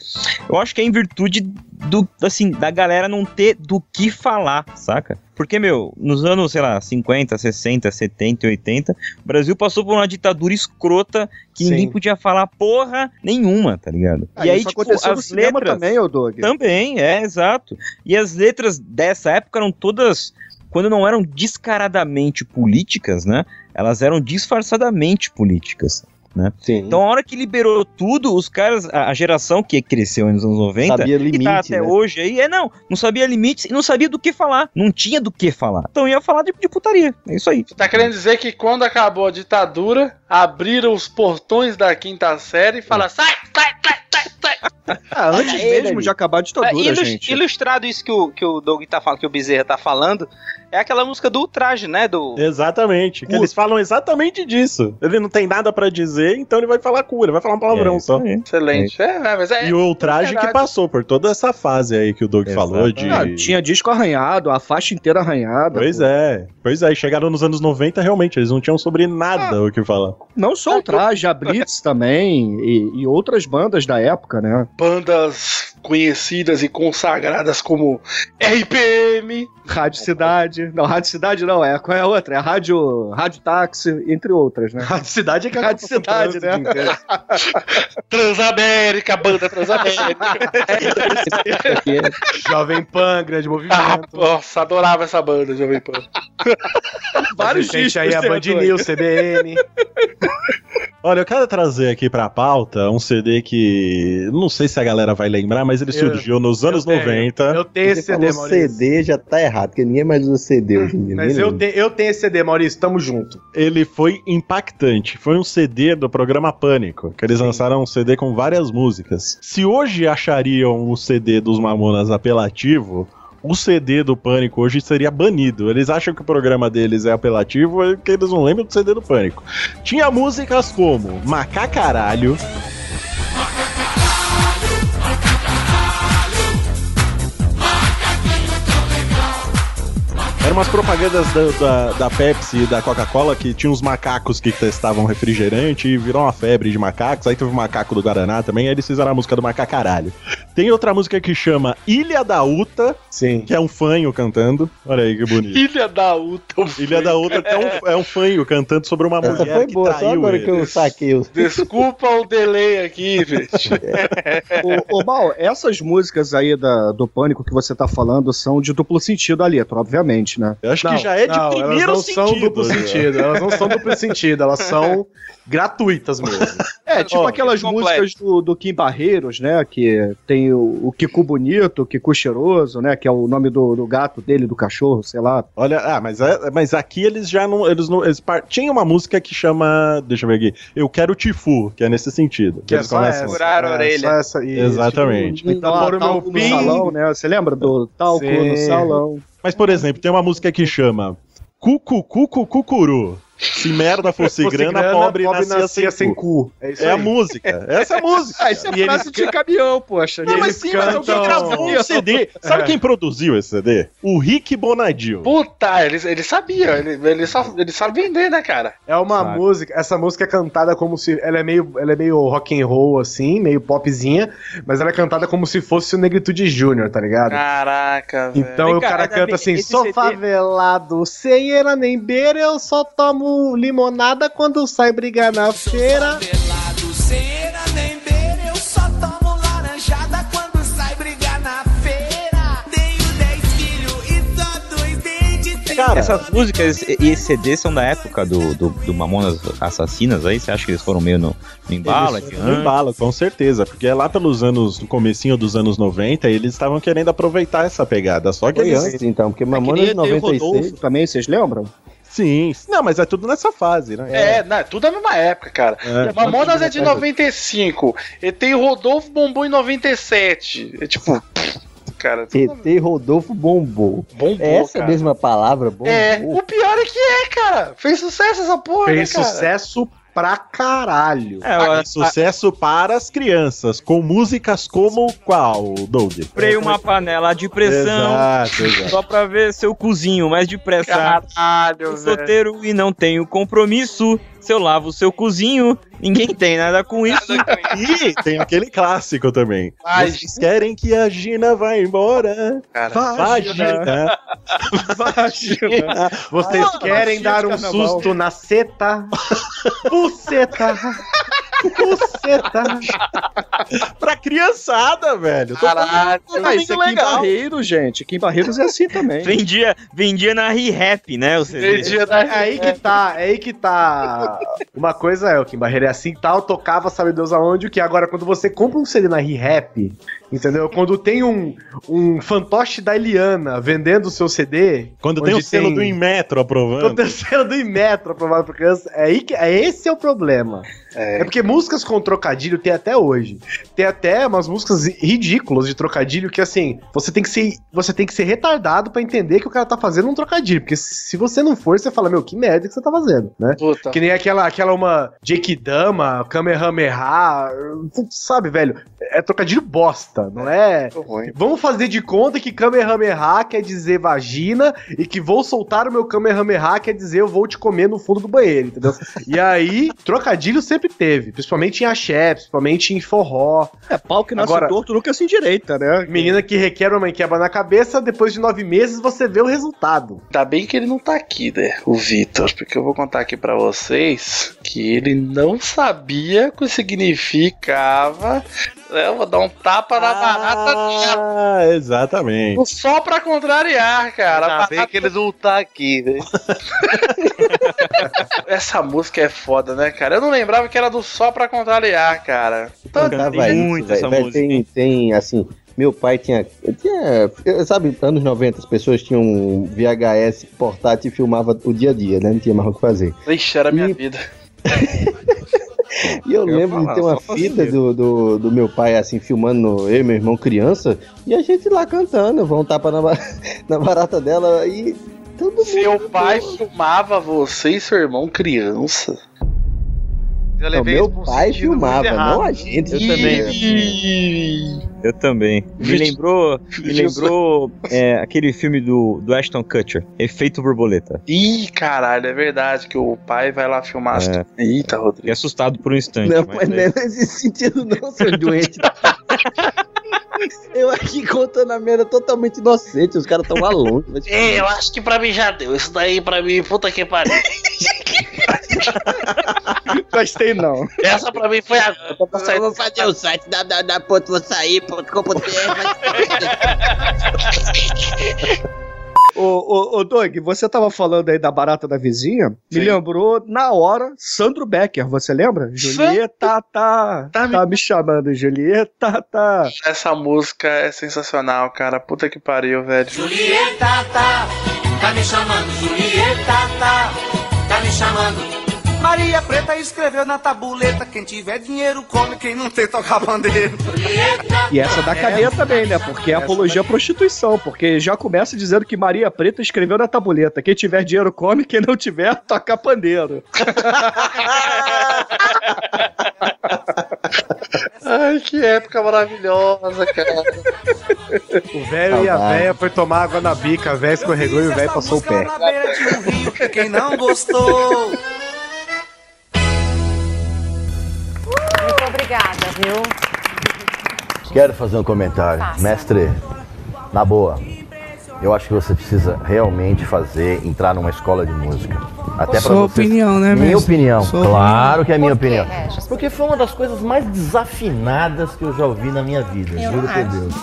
eu acho que é em virtude do assim, da galera não ter do que falar, saca? Porque, meu, nos anos, sei lá, 50, 60, 70 e 80, o Brasil passou por uma ditadura escrota que Sim. ninguém podia falar porra nenhuma, tá ligado? Ah, isso aconteceu no cinema também, ô Doug. Também, é, exato. E as letras dessa época eram todas, quando não eram descaradamente políticas, né? Elas eram disfarçadamente políticas. Né? Então, a hora que liberou tudo, os caras, a, a geração que cresceu nos anos 90, Sabia e tá limite, até né? hoje aí, é não, não sabia limites e não sabia do que falar. Não tinha do que falar. Então ia falar de, de putaria. É isso aí. Você tá querendo dizer que quando acabou a ditadura, abriram os portões da quinta série e falaram, sai, sai, sai, sai, sai. Ah, antes Ele mesmo de acabar a ditadura, É, ilus- gente. Ilustrado isso que o, que o Doug tá falando, que o Bezerra tá falando, é aquela música do ultraje, né? Do. Exatamente. Que eles falam exatamente disso. Ele não tem nada pra dizer, então ele vai falar cura, vai falar um palavrão É só. aí. Excelente. É, é, mas é. E o ultraje que passou por toda essa fase aí que o Doug falou de. Ah, tinha disco arranhado, a faixa inteira arranhada. Pois pô. é, pois é, e chegaram nos anos 90, realmente, eles não tinham sobre Ah. nada o que falar. Não só o traje, a Blitz também, e, e outras bandas da época, né? Bandas conhecidas e consagradas como RPM. Rádio Cidade. Não, Rádio Cidade não, é. Qual é a outra? É a Rádio, Rádio Táxi, entre outras, né? Rádio Cidade é que Rádio Cidade, né? Transamérica, banda Transamérica. Jovem Pan, grande movimento. ah, nossa, adorava essa banda, Jovem Pan. Vários discos. aí a né, Band? News, CBN. Olha, eu quero trazer aqui pra pauta um CD que não sei se a galera vai lembrar, mas ele Eu- surgiu nos anos tenho. 90. Eu tenho esse CD, falou Maurício. CD já tá errado, porque ninguém mais usa CD hoje em dia. Mas eu, te- eu tenho esse CD, Maurício, tamo junto. Ele foi impactante. Foi um CD do programa Pânico, que eles lançaram um CD com várias músicas. Se hoje achariam o CD dos Mamonas apelativo, o CD do Pânico hoje seria banido. Eles acham que o programa deles é apelativo, é que eles não lembram do CD do Pânico. Tinha músicas como Macacaralho. Umas propagandas da, da, da Pepsi e da Coca-Cola que tinha uns macacos que testavam refrigerante e virou uma febre de macacos. Aí teve o macaco do Guaraná também, aí eles fizeram a música do macacaralho. Tem outra música que chama Ilha da Uta, Sim. que é um fanho cantando. Olha aí que bonito. Ilha da Uta. Ilha da Uta é um, é um fanho cantando sobre uma Essa mulher foi que boa, só traiu agora ele. que eu saquei os. Desculpa o delay aqui, bicho. Ô, ô Mal, essas músicas aí da, do Pânico que você tá falando são de duplo sentido a letra, obviamente, né? Eu acho Não, que já é de não, primeiro elas não sentido. são duplo né? sentido. Elas não são duplo sentido, elas são gratuitas mesmo. É, tipo Ó, aquelas músicas do, do Kim Barreiros, né? Que tem o, o Kiko Bonito, o Kiko Cheiroso, né? Que é o nome do, do gato dele, do cachorro, sei lá. Olha, ah, mas, é- mas aqui eles já não. Eles não. Eles par... Tinha uma música que chama. Deixa eu ver aqui. Eu quero Tifu, que é nesse sentido. Que é eles só começam- essa. Furar a é, orelha. só essa, isso. Exatamente. Então, Ah, meu talco no salão, né? Você lembra do talco Sim. no salão? Mas, por exemplo, tem uma música que chama Cucu Cucu Cucuru. Se merda fosse, Fosse grana, grana, pobre, pobre nascia, nascia sem, sem cu. cu. É isso É a música. Essa é a música. Ah, isso é E eles frase de caminhão, poxa. Não, mas eles sim, mas alguém cantam- gravou um CD. Sabe É. quem produziu esse CD? O Rick Bonadio. Puta, ele, ele sabia, ele, ele, só, ele sabe vender, né, cara? É uma Sabe. música, essa música é cantada como se ela é meio, ela é meio rock and roll assim, meio popzinha, mas ela é cantada como se fosse o Negritude Júnior, tá ligado? Caraca, velho. Então Vem o cara ainda canta assim: sou CD favelado, sem era nem beira, eu só tomo limonada quando sai brigar na feira. Pelado, sem era nem beira, eu só tomo laranjada quando sai brigar na feira. Tenho 10 filhos só dois dentes. Cara, Essas músicas e esse CD são da época do, do, do Mamonas Assassinas aí? Você acha que eles foram meio no, no embalo? Foram no embalo, com certeza. Porque é lá pelos anos, no comecinho dos anos 90, eles estavam querendo aproveitar essa pegada. Só que Foi eles. antes, então, porque É Mamonas o 96. Rodolfo também, vocês lembram? Sim. Não, mas é tudo nessa fase, né? É, não, é tudo a mesma época, cara. É. Mamonas é de 95. E tem o Rodolfo Bombom em 97. É tipo. Cara, tudo ET Rodolfo bombou. bombou, É essa cara. mesma palavra, bombou. É, o pior é que é, cara. Fez sucesso essa porra, Fez né, cara? sucesso pra caralho. É, eu Ah, sucesso para as crianças, com músicas como qual, Doug? comprei uma panela de pressão Exato, exato. só pra ver seu cozinho mais depressa. Caralho, velho. solteiro e não tenho compromisso. Se eu lavo o seu cozinho, ninguém tem nada com isso. E tem aquele clássico também. Ai, Vocês querem que a Gina vá embora? cara. Vagina. Vagina. Vocês Ah, querem dar um carnaval. susto na seta? Buceta! Buceta! pra criançada, velho. Caralho. falando Ah, isso é muito Kim legal. Barreiros, gente. Kim Barreiros é assim também. Vendia, vendia na ReHap, né? Vendia da É aí que tá, é aí que tá. Uma coisa é, o Kim Barreira é assim tal, tocava sabe Deus aonde, o que agora quando você compra um CD na ReHap, entendeu? Quando tem um, um fantoche da Eliana vendendo o seu CD. Quando tem o selo do Inmetro aprovando. Quando tem o selo do Inmetro aprovado por criança, é, aí que, é esse é o problema. É. porque músicas com trocadilho tem até hoje. Tem até umas músicas ridículas de trocadilho que assim, você tem que ser, você tem que ser retardado pra entender que o cara tá fazendo um trocadilho, porque se você não for, você fala, meu, que merda que você tá fazendo, né? Puta. Que nem aquela, aquela uma Jake Dama, Kamehameha, sabe, velho? É trocadilho bosta, não é? ruim. Vamos fazer de conta que Kamehameha quer dizer vagina e que vou soltar o meu Kamehameha quer dizer eu vou te comer no fundo do banheiro, entendeu? e aí, trocadilho sempre teve, principalmente em axé, principalmente em forró. É pau que nasce Agora- torto nunca se endireita, né? Menina que requer uma mãe quebra na cabeça, depois de nove meses você vê o resultado. Ainda bem que ele não tá aqui, né? O Vitor, porque eu vou contar aqui pra vocês que ele não sabia o que significava. Né? Eu vou dar um tapa na barata dela. Ah, exatamente. Só pra contrariar, cara. Ainda bem que ele não tá aqui, né? Essa música é foda, né, cara? Eu não lembrava que era do Só Pra Contrariar, cara. Cantava isso, velho. Velho, Tem, tem, assim, meu pai tinha, tinha. Sabe, anos 90, as pessoas tinham um VHS portátil e filmava o dia a dia, né? Não tinha mais o que fazer. Ixi, era a minha vida. E eu, Eu lembro falar, de ter uma fita do, do, do meu pai, assim, filmando eu e meu irmão criança, e a gente lá cantando, vão tapa na, na barata dela e. Todo Seu pai filmava você e seu irmão criança. Eu Não, meu pai filmava, não a gente. Eu também. Eu também. Me lembrou, me lembrou é, aquele filme do, do Ashton Kutcher, Efeito Borboleta. Ih, caralho, é verdade que o pai vai lá filmar. É. Eita, Rodrigo. Fiquei assustado por um instante. Não, mas mas não é nesse sentido, não, seu doente. Eu aqui contando a merda totalmente inocente, os caras tão te Ei, eu acho que pra mim já deu. Isso daí pra mim, puta que pariu. Gostei não. Essa pra mim foi agora. Tô pra sair. Eu vou fazer o site www.vossair.com.br Ô, ô, ô, Doug, você tava falando aí da barata da vizinha, me lembrou na hora Sandro Becker, você lembra? Julieta tá, tá, me chamando, Julieta tá. Essa música é sensacional, cara. Puta que pariu, velho. Julieta tá, tá me chamando, Julieta tá, tá me chamando. Maria Preta escreveu na tabuleta: quem tiver dinheiro come, quem não tem tocar bandeiro. E essa da cadeia também, né? Porque é apologia à prostituição, porque já começa dizendo que Maria Preta escreveu na tabuleta: quem tiver dinheiro come, quem não tiver toca pandeiro. Ai, que época maravilhosa, cara. O velho e a véia foi tomar água na bica, a véia escorregou e o velho passou o pé. Na beira de um rio, que quem não gostou. Obrigada, viu? Quero fazer um comentário. Faça. Mestre, na boa, eu acho que você precisa realmente fazer, entrar numa escola de música. Até pra Sua você... opinião, né, Minha mestre? opinião, Sua claro que é a minha Por opinião. Porque foi uma das coisas mais desafinadas que eu já ouvi na minha vida, Eu juro não por acho. Deus.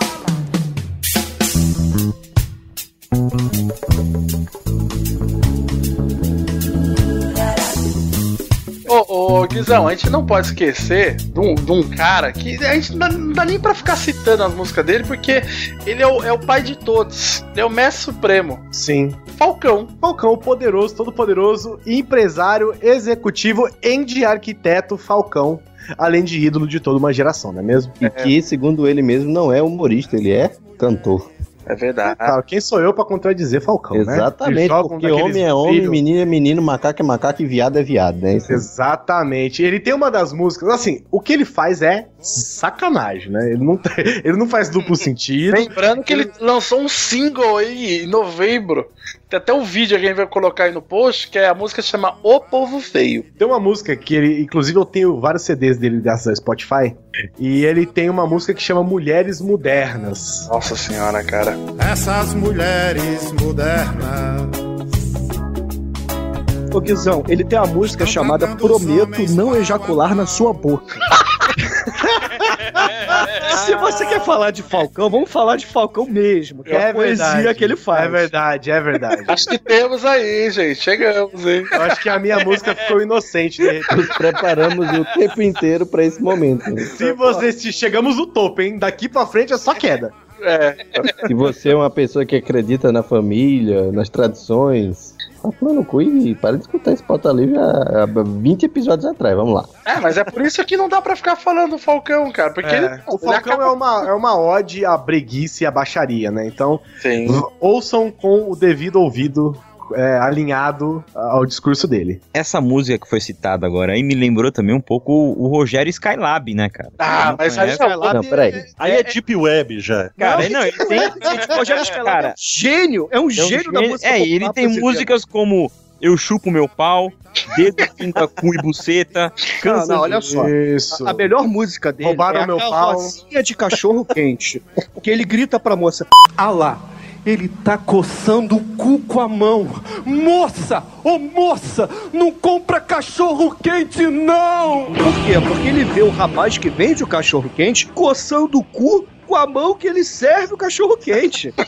Ô, Guizão, a gente não pode esquecer de um, de um cara que a gente não dá, não dá nem pra ficar citando as músicas dele, porque ele é o, é o pai de todos. Ele é o mestre supremo. Sim. Falcão. Falcão, poderoso, todo poderoso, empresário, executivo e de arquiteto Falcão. Além de ídolo de toda uma geração, não é mesmo? E que, segundo ele mesmo, não é humorista, ele é cantor. É verdade. Claro, quem sou eu pra contradizer Falcão, né? Exatamente, jogam porque homem é homem, brilhos. menino é menino, macaco é macaco e viado é viado, né? Isso- Exatamente. Ele tem uma das músicas, assim, o que ele faz é sacanagem, né? Ele não, ele não faz duplo sentido. Lembrando que ele lançou um single aí em novembro. Tem até um vídeo que a gente vai colocar aí no post, que é a música que chama O Povo Feio. Tem uma música que ele, inclusive eu tenho vários CDs dele graças ao Spotify, e ele tem uma música que chama Mulheres Modernas. Nossa senhora, cara. Essas mulheres modernas. Ô Guizão, ele tem uma música chamada Prometo Não Ejacular na Sua Boca. Se você quer falar de Falcão, vamos falar de Falcão mesmo, que é, a poesia que ele faz. É verdade, é verdade. Acho que temos aí, gente. Chegamos, hein? Eu acho que a minha música ficou inocente, de repente. Nos preparamos o tempo inteiro pra esse momento. né? Se você se chegamos no topo, hein? Daqui pra frente é só queda. É. Se você é uma pessoa que acredita na família, nas tradições, tá tomando cu e para de escutar esse pauta livre há há 20 episódios atrás, vamos lá. É, mas é por isso que não dá pra ficar falando do Falcão, cara. Porque É, ele, o ele Falcão acaba- é uma, é uma ode à breguice e à baixaria, né? Então, Sim. ouçam com o devido ouvido é, alinhado ao discurso dele. Essa música que foi citada agora aí me lembrou também um pouco o, o Rogério Skylab, né, cara? Ah, Não mas aí conhece? não, Não, peraí. Aí é Deep Web já. Cara, não, ele tem. O Rogério Skylab Cara, é um gênio, é um É um gênio da música É, ele tem músicas como Eu Chupo Meu Pau, Dedo Pinta Cu e Buceta, Não, Cansa não, olha só. Isso. A melhor música dele Roubaram é meu aquela pau. de cachorro quente. que ele grita pra moça: Ah lá, ele tá coçando o cu com a mão. Moça, ô moça, não compra cachorro quente não! Por quê? Porque ele vê o rapaz que vende o cachorro quente coçando o cu com a mão que ele serve o cachorro quente.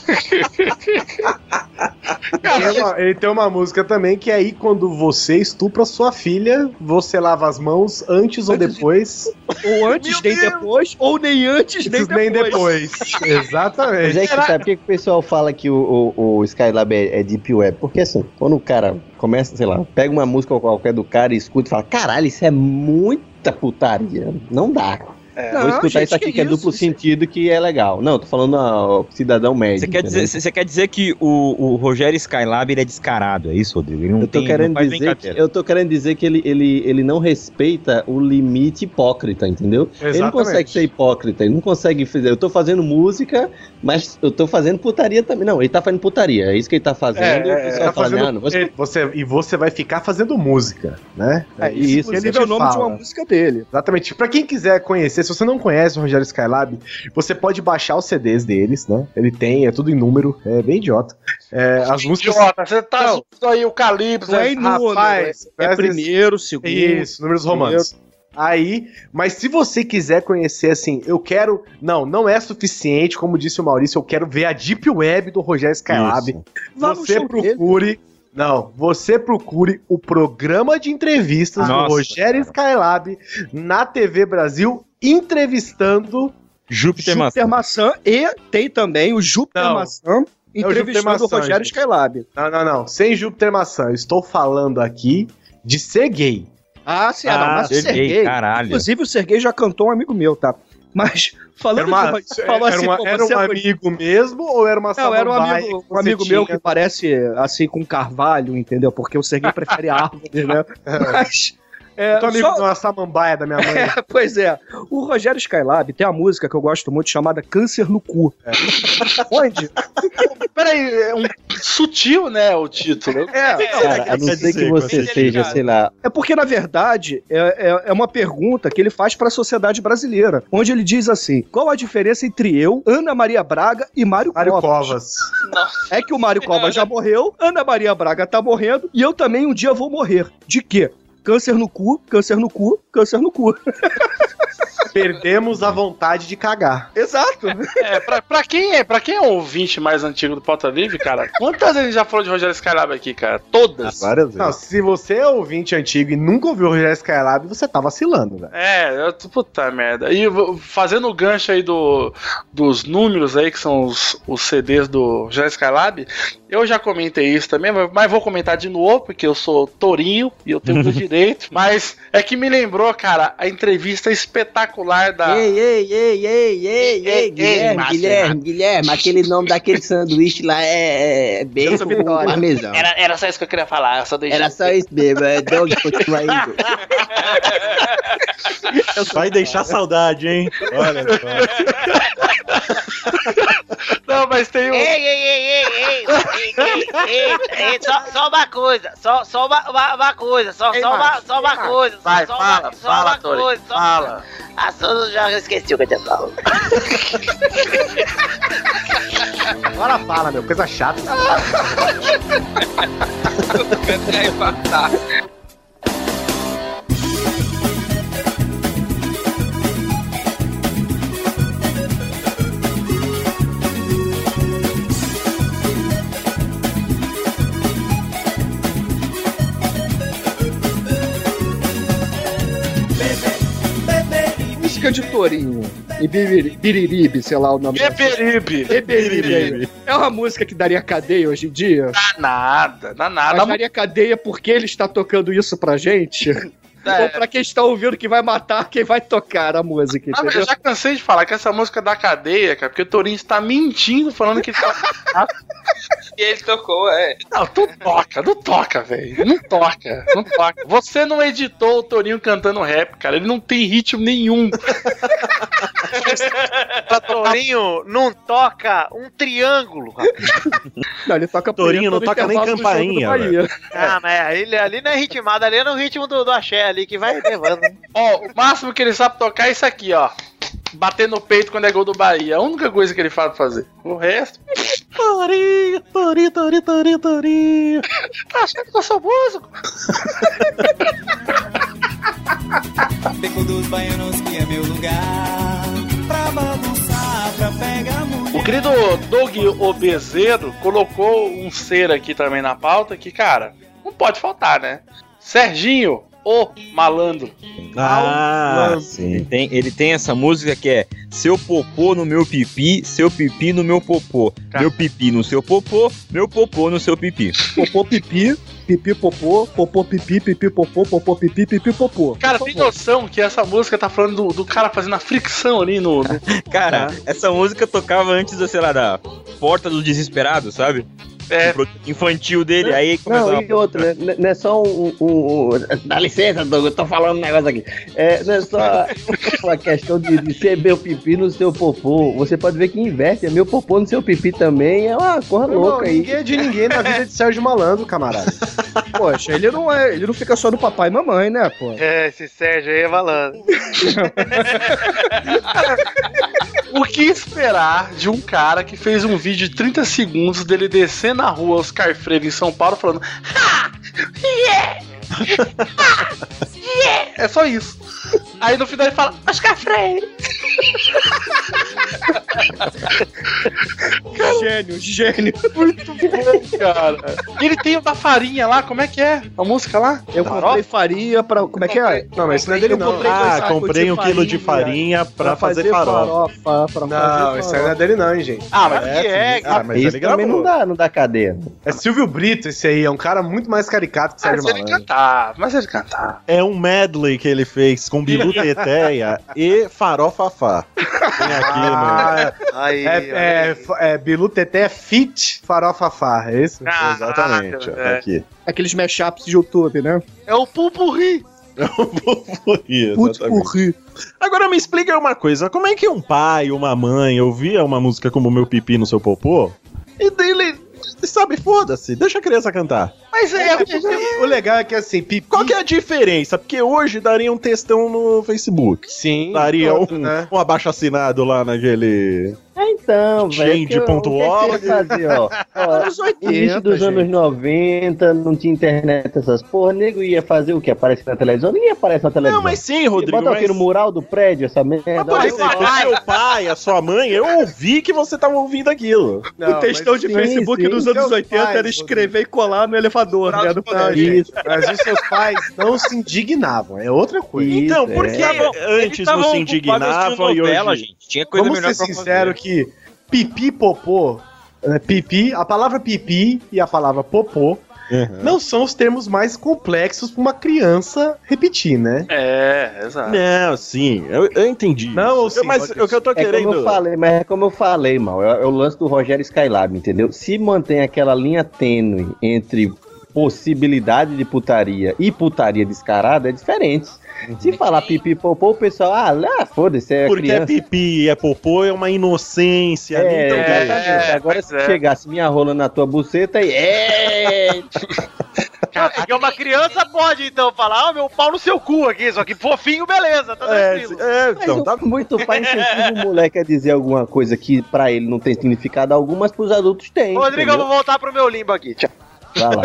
Tem uma- ele tem uma música também que é aí quando você estupra sua filha, você lava as mãos antes ou depois. Ou antes, nem depois, ou nem antes, nem depois. nem depois. Exatamente. Mas é que sabe por que que o pessoal fala que o, o, o Skylab é, é Deep Web? Porque assim, quando o cara começa, sei lá, pega uma música qualquer do cara e escuta e fala, caralho, isso é muita putaria. Não dá. Vou Não, escutar gente, isso aqui que que, é isso? duplo sentido que é legal. Não, tô falando a, cidadão médio. Você quer, dizer, você quer dizer que o, o Rogério Skylab ele é descarado, é isso, Rodrigo? Ele não Eu tô, tem, querendo não dizer que, eu tô querendo dizer que ele, ele, ele não respeita o limite hipócrita, entendeu? Ele não Exatamente. consegue ser hipócrita, ele não consegue fazer. Eu tô fazendo música, mas eu tô fazendo putaria também. Não, ele tá fazendo putaria, é isso que ele tá fazendo. e o pessoal tá fala, fazendo- não, não vou é, você, e você vai ficar fazendo música, né? É, isso, inclusive, é o nome de uma música dele. Exatamente. Pra quem quiser conhecer, se você não conhece o Rogério Skylab, você pode baixar os CDs deles, né? Ele tem, é tudo em número, é bem idiota. É, as músicas. Idiota, você tá Não. aí o Calypso. Não é aí, em número, rapaz. é- é primeiro, segundo, Isso, números romanos. Aí, mas se você quiser conhecer assim, eu quero. Não, não é suficiente, como disse o Maurício, eu quero ver a Deep Web do Rogério Skylab. Você procure. Não, você procure o programa de entrevistas Nossa, do Rogério Skylab na TV Brasil, entrevistando Júpiter, Júpiter Maçã. E tem também o Júpiter Não. Maçã É o entrevistando o Maçã, Rogério gente. Skylab. Não, não, não. Sem Júpiter Maçã. Eu estou falando aqui de ser gay. Ah, sim, ah, não, Ah, mas o Serguei, Serguei. caralho. Inclusive, o Serguei já cantou um amigo meu, tá? Mas falando Era, uma- de falou era assim, uma- era um é amigo mesmo ou era uma Não, era um amigo, um amigo tinha? meu que parece assim com carvalho, entendeu? Porque o Serguei prefere árvores, né? Mas. É, Eu tô amigo só- de uma samambaia da minha mãe. É, pois é. O Rogério Skylab tem a música que eu gosto muito chamada Câncer no Cu. Onde? Peraí, é um sutil, né, o título. É, Cara, a não ser que você seja, sei lá, É porque, na verdade, é, é, é uma pergunta que ele faz para a sociedade brasileira, onde ele diz assim: qual a diferença entre eu, Ana Maria Braga e Mário, Mário Covas? Covas. É que o Mário Covas já morreu, Ana Maria Braga tá morrendo e eu também um dia vou morrer. De quê? Câncer no cu, câncer no cu, câncer no cu. Perdemos a vontade de cagar. Exato. É, pra, pra, quem é, pra quem é o ouvinte mais antigo do Pauta Livre, cara, quantas vezes a gente já falou de Rogério Skylab aqui, cara? Todas. várias vezes. Não, se você é ouvinte antigo e nunca ouviu o Rogério Skylab, você tá vacilando, velho. É, eu, tô- puta merda. E fazendo o gancho aí do, dos números aí, que são os, os CDs do Rogério Skylab, eu já comentei isso também, mas- vou comentar de novo, porque eu sou tourinho e eu tenho o direito. Mas é que me lembrou, cara, a entrevista espetacular da. Ei, ei, ei, ei, ei, ei, Guilherme, Guilherme, Guilherme, aquele nome daquele sanduíche lá é, é bacon com parmesão. Era, era só isso que eu queria falar. Eu só deixei Era só isso mesmo, é dog, continua aí. Vai deixar saudade, hein? Olha só. Não, mas tem um. Ei, ei, ei, ei, ei, só, só uma coisa, só, só uma, uma, uma coisa, só, Ei, só, uma, só uma coisa, Vai, só fala, uma, só fala, uma coisa, só fala. Ah, só eu já esqueci o que eu tinha falado. Agora fala, meu, coisa chata. Música de Torinho e Biriri- Biriribe, sei lá o nome. Beberibe. Beberibe. É uma música que daria cadeia hoje em dia? Dá nada, dá nada. Mas daria cadeia porque ele está tocando isso pra gente? É. Ou pra quem está ouvindo que vai matar quem vai tocar a música, Ah, eu já cansei de falar que essa música é da cadeia, cara, porque o Torinho está mentindo falando que ele tá. E ele tocou, é. Não, tu toca, não toca, velho. Não toca, não toca. Você não editou o Torinho cantando rap, cara. Ele não tem ritmo nenhum. Pra Torinho não toca um triângulo. Não, ele toca Torinho não toca nem campainha. Ah, mas ele ali não é ritmado, ali é no ritmo do, do axé ali que vai levando. Ó, o máximo que ele sabe tocar é isso aqui, ó. Bater no peito quando é gol do Bahia. A única coisa que ele sabe fazer. O resto. Torinho, Torinho, Torinho, Torinho, Torinho. Tá achando que eu sou músico? Beco dos baianos que é meu lugar Pra bagunçar, pra querido Doug Obezeiro colocou um ser aqui também na pauta que, cara, não pode faltar, né? Serginho, o malandro. Ah, sim. Ele tem, ele tem essa música que é Seu popô no meu pipi, seu pipi no meu popô. Meu pipi no seu popô, meu popô no seu pipi. Popô pipi, pipi popô, popô pipi, pipi popô, popô pipi, pipi popô. Cara, tem noção que essa música tá falando do, do cara fazendo a fricção ali no. no- Cara, essa música tocava antes, da, sei lá, da Porta dos Desesperados, sabe? É. Infantil dele, aí Não, começava... e outra, né? não é só um, um- um- Dá licença, Doug, eu tô falando um negócio aqui. É, não é só uma questão de, de ser meu pipi no seu popô. Você pode ver que inverte, é meu popô no seu pipi também. É uma coisa louca aí. ninguém é de ninguém na vida de Sérgio Malandro, camarada. Poxa, ele não é. Ele não fica só no papai e mamãe, né, pô? É, esse Sérgio aí é malandro. O que esperar de um cara que fez um vídeo de 30 segundos dele descer na rua Oscar Freire em São Paulo falando "Ha! Yeah! Ha! Yeah!" É só isso. Aí no final ele fala Oscar Freire. Gênio, gênio. Muito bom, cara. E ele tem o da farinha lá, como é que é? A música lá? Eu comprei farinha pra. Como é que é? Não, mas isso não é dele, não. Ah, comprei um quilo de farinha pra fazer farofa. farofa. Pra Não, fazer isso aí não é dele, não, hein, gente. Ah, mas é, que é, Ah, mas Isso ele também não dá, não dá cadeia. É Silvio Brito esse aí, é um cara muito mais caricato que Ah, Sérgio ele Malandro. Cantar, mas ele cantar. É um medley que ele fez com Bilu Teteia e Farofafá. Tem aqui no... Ah, Aí, é, é, é, é Bilu Teté Fit Farofafá, é isso? Ah, Exatamente, ó, tá é. aqui. Aqueles mashups de YouTube, né? É o Pupurri. Exatamente. porri. Agora me explica uma coisa, como é que um pai, uma mãe ouvia uma música como Meu Pipi no Seu Popô e dele, sabe, foda-se, deixa a criança cantar. Mas é, O legal é que assim, pipi. Qual que é a diferença? Porque hoje daria um textão no Facebook. Sim. Daria outro, um, né? um abaixo assinado lá naquele... É então, velho. Gente, que eu- ponto o que é que ó Anos 80, início dos gente. anos 90, não tinha internet, essas porra, nego ia fazer o que? Aparecer na televisão? Ninguém aparece na televisão. Não, mas sim, Rodrigo, Bota aqui mas- no mural do prédio essa merda. Por exemplo, o seu pai, a sua mãe, eu ouvi que você tava ouvindo aquilo. Não, o textão mas- de sim, Facebook sim. dos anos Seus 80 pais, era escrever e colar no elevador, né? Do Não, prédio. gente, mas os seus pais não se indignavam, é outra coisa. Isso, Então, por é. que eles antes não se indignavam e hoje... gente. Tinha coisa Vamos melhor ser sincero fazer. Que pipi popô, é, pipi, a palavra pipi e a palavra popô Uhum. não são os termos mais complexos pra uma criança repetir, né? É, exato. Não, sim, eu, eu entendi. Não, isso. sim, mas o que eu tô É querendo. como eu falei, mas é como eu falei, mal. É, é o lance do Rogério Skylab, entendeu? Se mantém aquela linha tênue entre possibilidade de putaria e putaria descarada, é diferente. Se falar pipi popô, o pessoal, ah, lá, foda-se, é Porque é criança. pipi e é popô, é uma inocência. É, então, exatamente. é, Agora se é. chegasse minha rola na tua buceta e. É! Porque uma criança pode, então, falar, ah, meu pau no seu cu aqui, só que fofinho, beleza, tá é, tranquilo. é, Mas então, tá muito pai incentiva o moleque a dizer alguma coisa que pra ele não tem significado algum, mas pros adultos tem. Rodrigo, eu entendeu? vou voltar pro meu limbo aqui. Tchau. Vai lá.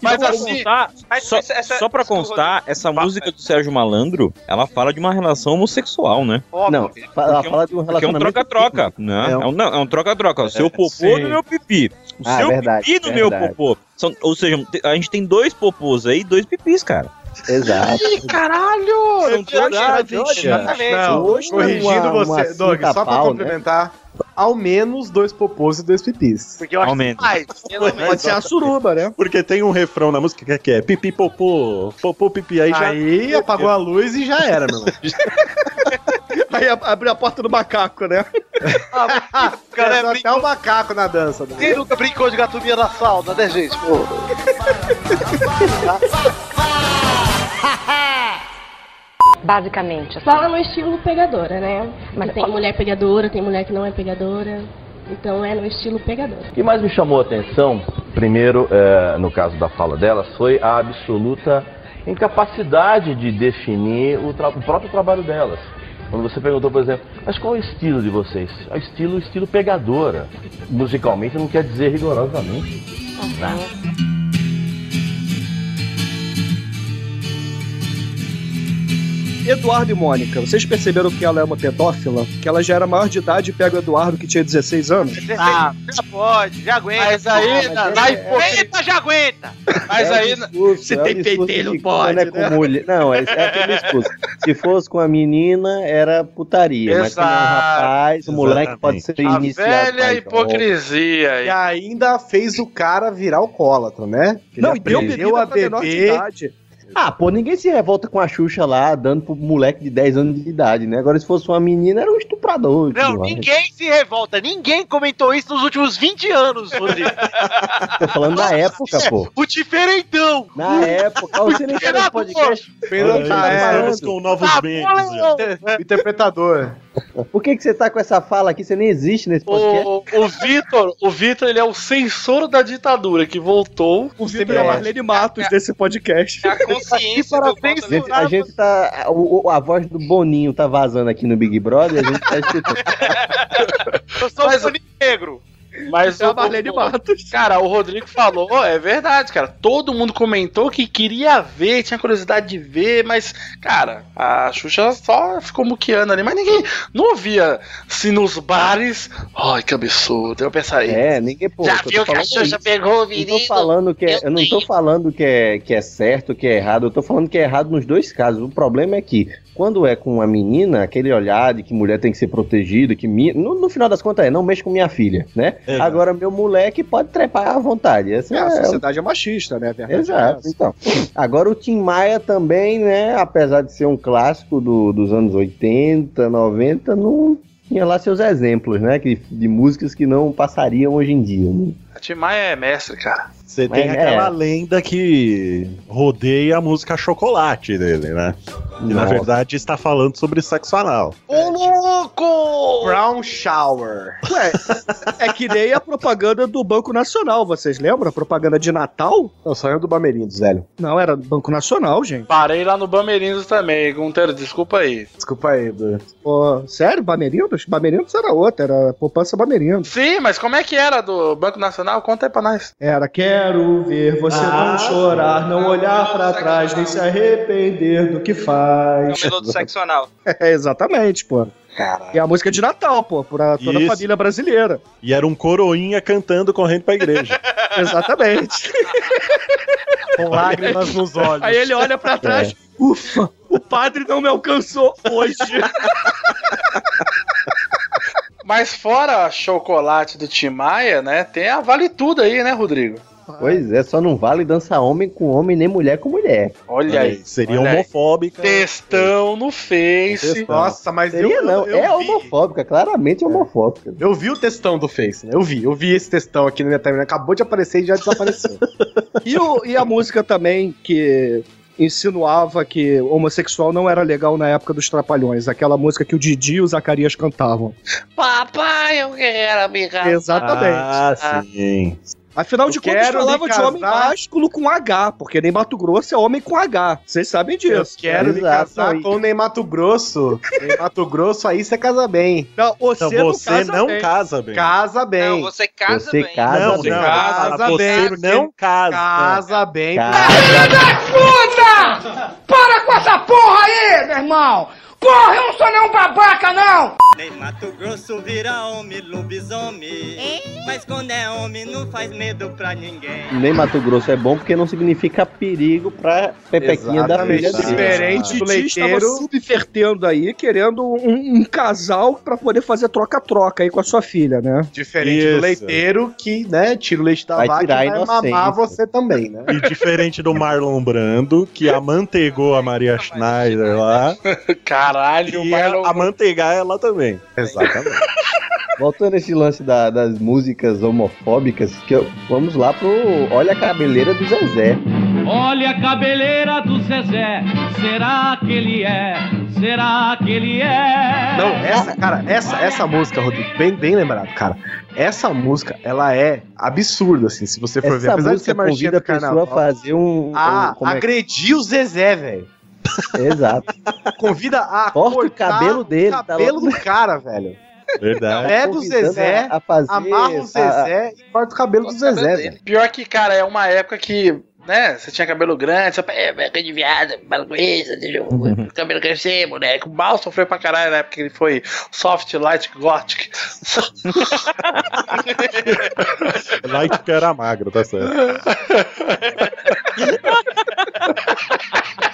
Mas Só pra assim, constar, só, mas essa- só pra constar, essa música do Sérgio Malandro, ela fala de uma relação homossexual, né? Não, ela Porque é um- fala de um Porque é um relacionamento. troca-troca, né? É É um- não, é um troca-troca. O seu popô sim. no meu pipi. O Ah, seu verdade, pipi no meu popô. São- ou seja, a gente tem dois popôs aí, dois pipis, cara. Exato. Ih, caralho! São verdade, olha. Não, Hoje corrigindo uma- uma você, Doug, cinta só pra pau, né? Ao menos dois popôs e dois pipis. Porque eu acho Aumenta. que mais. Pode ser a suruba, né? Porque tem um refrão na música que é, que é pipi popô, popô pipi, aí já... Aí apagou a luz e já era, meu irmão. Aí ab- abriu a porta do macaco, né? Cara, é até o macaco na dança. né? Quem nunca brincou de gatomia na sauna, né, gente? Pô. Basicamente. Fala no estilo pegadora, né? Mas tem mulher pegadora, tem mulher que não é pegadora. Então é no estilo pegadora. O que mais me chamou a atenção, primeiro, é, no caso da fala delas, foi a absoluta incapacidade de definir o, tra- o próprio trabalho delas. Quando você perguntou, por exemplo, mas qual é o estilo de vocês? É o estilo, estilo pegadora. Musicalmente não quer dizer rigorosamente. nada. Eduardo e Mônica, vocês perceberam que ela é uma pedófila? Que ela já era maior de idade e pega o Eduardo que tinha 16 anos? Ah, já pode, já aguenta. Mas aí, na, na hipocrisia. Eita, já aguenta. Mas É aí, discurso, Se é tem de pode, é né? com mulher. Não, é, é aquele discurso. Se fosse com a menina, era putaria. Mas como é um Exato. rapaz, o moleque pode ser a iniciado. velha hipocrisia E aí. ainda fez o cara virar alcoólatra, né? Ele Não, e deu a pra menor de beber. Ah, pô, ninguém se revolta com a Xuxa lá, dando pro moleque de 10 anos de idade, né? Agora, se fosse uma menina, era um estuprador. Não, ninguém se revolta. Ninguém comentou isso nos últimos 20 anos, Rodrigo. Tô falando na época, pô. O diferentão. Na época, ó, você nem no podcast. Fernando Tá com novos memes. bom, já. interpretador. Por que, que você tá com essa fala aqui? Você nem existe nesse podcast. O, o Vitor, o Vitor, ele é o censor da ditadura que voltou. O Vitor é o Marlene Matos desse podcast. É a consciência para do voto A gente, a gente tá. o- a voz do Boninho tá vazando aqui no Big Brother e a gente tá escutando. Eu sou Mas- o Boninho Negro. Mas É a o- Marlene o- Matos. Cara, o Rodrigo falou, é verdade, cara. Todo mundo comentou que queria ver, tinha curiosidade de ver, mas, cara, a Xuxa só ficou muqueando ali, mas ninguém não ouvia se nos bares. Ai, que absurdo. Eu pensaria. É, ninguém pô. Já eu tô viu que a Xuxa isso. pegou o Não tô menino? falando que é, eu não tô falando que é, que é certo, que é errado, eu tô falando que é errado nos dois casos. O problema é que, quando é com uma menina, aquele olhar de que mulher tem que ser protegida, que mi- no, no final das contas é, não mexa com minha filha, né? É. Agora, meu moleque pode trepar à vontade. Essa É, é, a sociedade é machista, né? A verdade é Exato, então. Agora o Tim Maia também, né? Apesar de ser um clássico do- dos anos 80, 90, não tinha lá seus exemplos, né? Que, de músicas que não passariam hoje em dia. Né? A Tim Maia é mestre, cara. Você tem Mas aquela é. lenda que rodeia a música chocolate dele, né? Que na verdade está falando sobre sexo anal. Ô, louco! Brown Shower. Ué, é que nem a propaganda do Banco Nacional, vocês lembram? A propaganda de Natal? Não, só eu do Bamerindos, velho. Não, era do Banco Nacional, gente. Parei lá no Bamerindos também, Gunter, desculpa aí. Desculpa aí, Edu. Pô, sério? Bamerindos? Bamerindos era outra, era Poupança Bamerindos. Sim, mas como é que era do Banco Nacional? Conta aí pra nós. Era quero ver você Ah, não chorar, não olhar pra trás, nem se arrepender do que É o faz. menudo sexo anal. É, exatamente, pô. E a música de Natal, pô, pra toda a Isso. família brasileira. E era um coroinha cantando correndo pra igreja. Exatamente. Com lágrimas nos olhos. Aí ele olha pra trás, ufa, o padre não me alcançou hoje. Mas fora chocolate do Tim Maia, né? Tem a Vale Tudo aí, né, Rodrigo? Pois é, só não vale dançar homem com homem, nem mulher com mulher. Olha aí. Seria olha aí. homofóbica. Textão no Face. Nossa, mas Seria eu, não, eu, é vi. homofóbica, claramente homofóbica. Eu vi o textão do Face, né? Eu vi, eu vi esse textão aqui na minha timeline. Acabou de aparecer e já desapareceu. E, o- e a música também que insinuava que homossexual não era legal na época dos Trapalhões. Aquela música que o Didi e o Zacarias cantavam. Papai, eu quero amiga. Exatamente. Ah, sim. Afinal de Eu contas, falava de homem másculo com H, porque nem Mato Grosso é homem com H. Vocês sabem Eu disso. quero me casar aí. com o Ney Mato Grosso. Ney Mato Grosso, aí você casa bem. Não, você, Então você não casa não bem. casa bem. Casa bem. Não, você casa Você bem. casa não, bem. não. Casa você bem, porque- não casa. Casa bem. Casa Puta! Para com essa porra aí, meu irmão! Porra, eu não sou nenhum babaca, não! Nem Mato Grosso vira homem, lobisomem. Mas quando é homem, não faz medo pra ninguém. Nem Mato Grosso é bom porque não significa perigo pra Pepequinha da Exatamente. filha dele. Diferente do Didi estava leiteiro. subvertendo aí, querendo um, um casal pra poder fazer troca-troca aí com a sua filha, né? Diferente Isso. do leiteiro que, né, tira o leite da Vai vaca e vai inocência. mamar você também, né? E diferente do Marlon Brando, que amanteigou a Maria Schneider lá, Caralho, e Marlon. a amanteigar ela também. Exatamente. Voltando a esse lance da- das músicas homofóbicas, que eu- vamos lá pro Olha a Cabeleira do Zezé. Olha a cabeleira do Zezé, será que ele é? Será que ele é? Não, essa, cara, essa, essa música, Rodrigo, bem, bem lembrado, cara. Essa música, ela é absurda, assim, se você for ver. Essa Apesar de ser convida a pessoa carnaval. a fazer um... a um- como é agredir o Zezé, velho. Exato. Convida a Corta o cabelo dele, o tá cabelo louco? do cara, velho. Verdade. Pega o convidando Zezé, a- a fazer amarra o a- Zezé e corta o cabelo do Zezé, velho. Pior que, cara, é uma época que né? Você tinha cabelo grande, seu pai é beca de viado, para com isso, deixa o cabelo crescer, moleque. O Mal sofreu pra caralho na época que ele foi soft light gothic. Light que era magro, tá certo.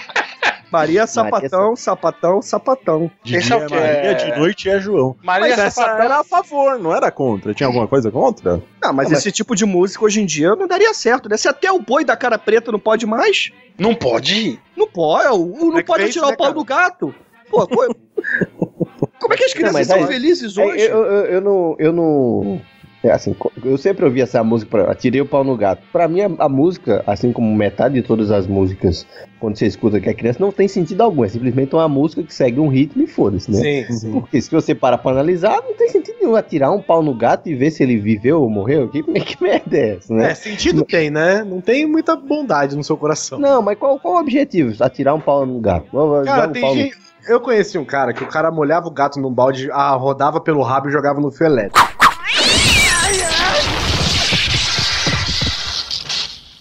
Maria Sapatão, Sapatão, Sapatão. De dia é Maria, de noite é João. Maria Mas essa Sapatão. era a favor, não era contra. Tinha alguma coisa contra? Não, mas Ah, esse tipo de música hoje em dia não daria certo, né? Se até o boi da cara preta não pode mais. Não pode? Não pode, o- o- não pode tirar né, o pau cara? do gato. Pô, co- como é que as crianças mas são aí- felizes É, hoje? Eu, eu, eu não. Eu não. É assim, eu sempre ouvi essa música, pra, atirei o pau no gato. Pra mim, a, a música, assim como metade de todas as músicas, quando você escuta que é criança, não tem sentido algum. É simplesmente uma música que segue um ritmo e foda-se, né? Sim, sim. Porque se você para pra analisar, não tem sentido nenhum atirar um pau no gato e ver se ele viveu ou morreu. Que, que merda é essa, né? É, sentido tem, né? Não tem muita bondade no seu coração. Não, mas qual, qual o objetivo? Atirar um pau no gato. Cara, um tem pau no- gente. Eu conheci um cara que o cara molhava o gato num balde, rodava pelo rabo e jogava no fio elétrico.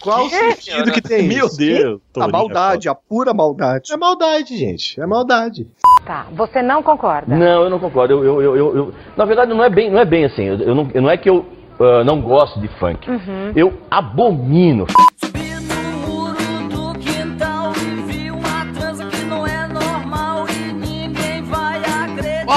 Qual o sentido que tem Meu? Deus. A maldade, a pura maldade. É maldade, gente. É maldade. Tá, você não concorda? Não, eu não concordo. Eu, eu, eu, eu- eu- na verdade, não é bem, não é bem assim. Eu, eu não, não é que eu ah, não gosto de funk. Uhum. Eu abomino.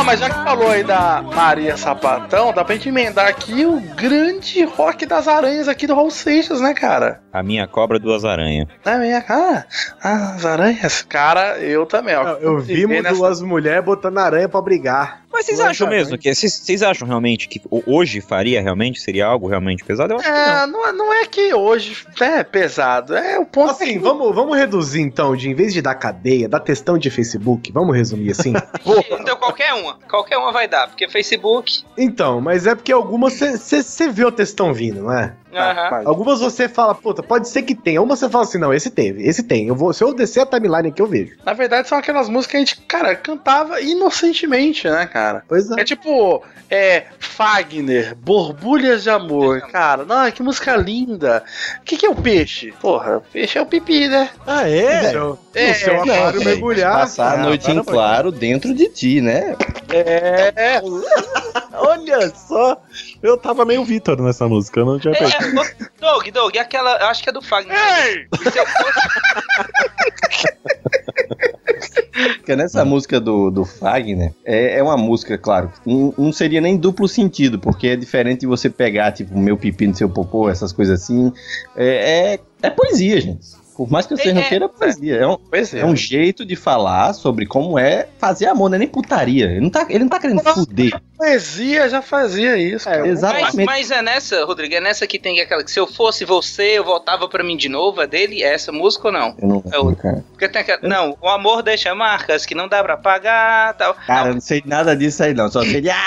Ó, mas já que falou aí da Maria Sapatão, dá pra gente emendar aqui o grande rock das aranhas aqui do Raul Seixas, né, cara? A minha cobra, duas aranhas. Na minha cara, as aranhas. Cara, eu também, ó. Eu vi nessa- duas mulheres botando aranha pra brigar. Mas vocês acham mesmo que. Vocês vocês acham realmente que ho- hoje faria realmente? Seria algo realmente pesado? Eu acho que não. É, não, é- não é que hoje é pesado, é o ponto. Assim, vamos, vamos reduzir então, de em vez de dar cadeia, dar testão de Facebook, vamos resumir assim? Então qualquer uma, qualquer uma vai dar, porque Facebook. então, mas é porque algumas você vê o textão vindo, não é? Aham. Algumas você fala, puta, pode ser que tenha. Uma você fala assim, não, esse teve, esse tem. Eu vou, se eu descer a timeline aqui, eu vejo. Na verdade, são aquelas músicas que a gente, cara, cantava inocentemente, né, cara? Pois é. É tipo, é, Fagner, Borbulhas de Amor. Cara, não, que música linda. O que, que é o peixe? Porra, o peixe é o pipi, né? Ah, é? Seu- É, o seu aquário é, mergulhar. Passar a Ah, noite em claro dentro de ti, né? É. Olha só. Eu tava meio Vitor nessa música, eu não tinha É, percebido. É, ô, Doug, Doug, aquela. eu Acho que é do Fagner. Ei! Se eu fosse. Porque nessa música do, do Fagner, é, é uma música, claro, não, não seria nem duplo sentido, porque é diferente de você pegar, tipo, meu pipi no seu popô, essas coisas assim. É, é, é poesia, gente. Por mais que você É, não é, queira, é poesia. É um, Pois é. é um jeito de falar sobre como é fazer amor, não é nem putaria. Ele não tá, ele não tá querendo fuder. Poesia já fazia isso. cara. Mas, Exatamente. mas é nessa, Rodrigo, é nessa que tem aquela que se eu fosse você, eu voltava pra mim de novo. É dele? É essa música ou não? Eu não É o- cara. Porque tem aquela. Não, o amor deixa marcas que não dá pra pagar tal. Cara, eu não sei nada disso aí, não. Só sei de.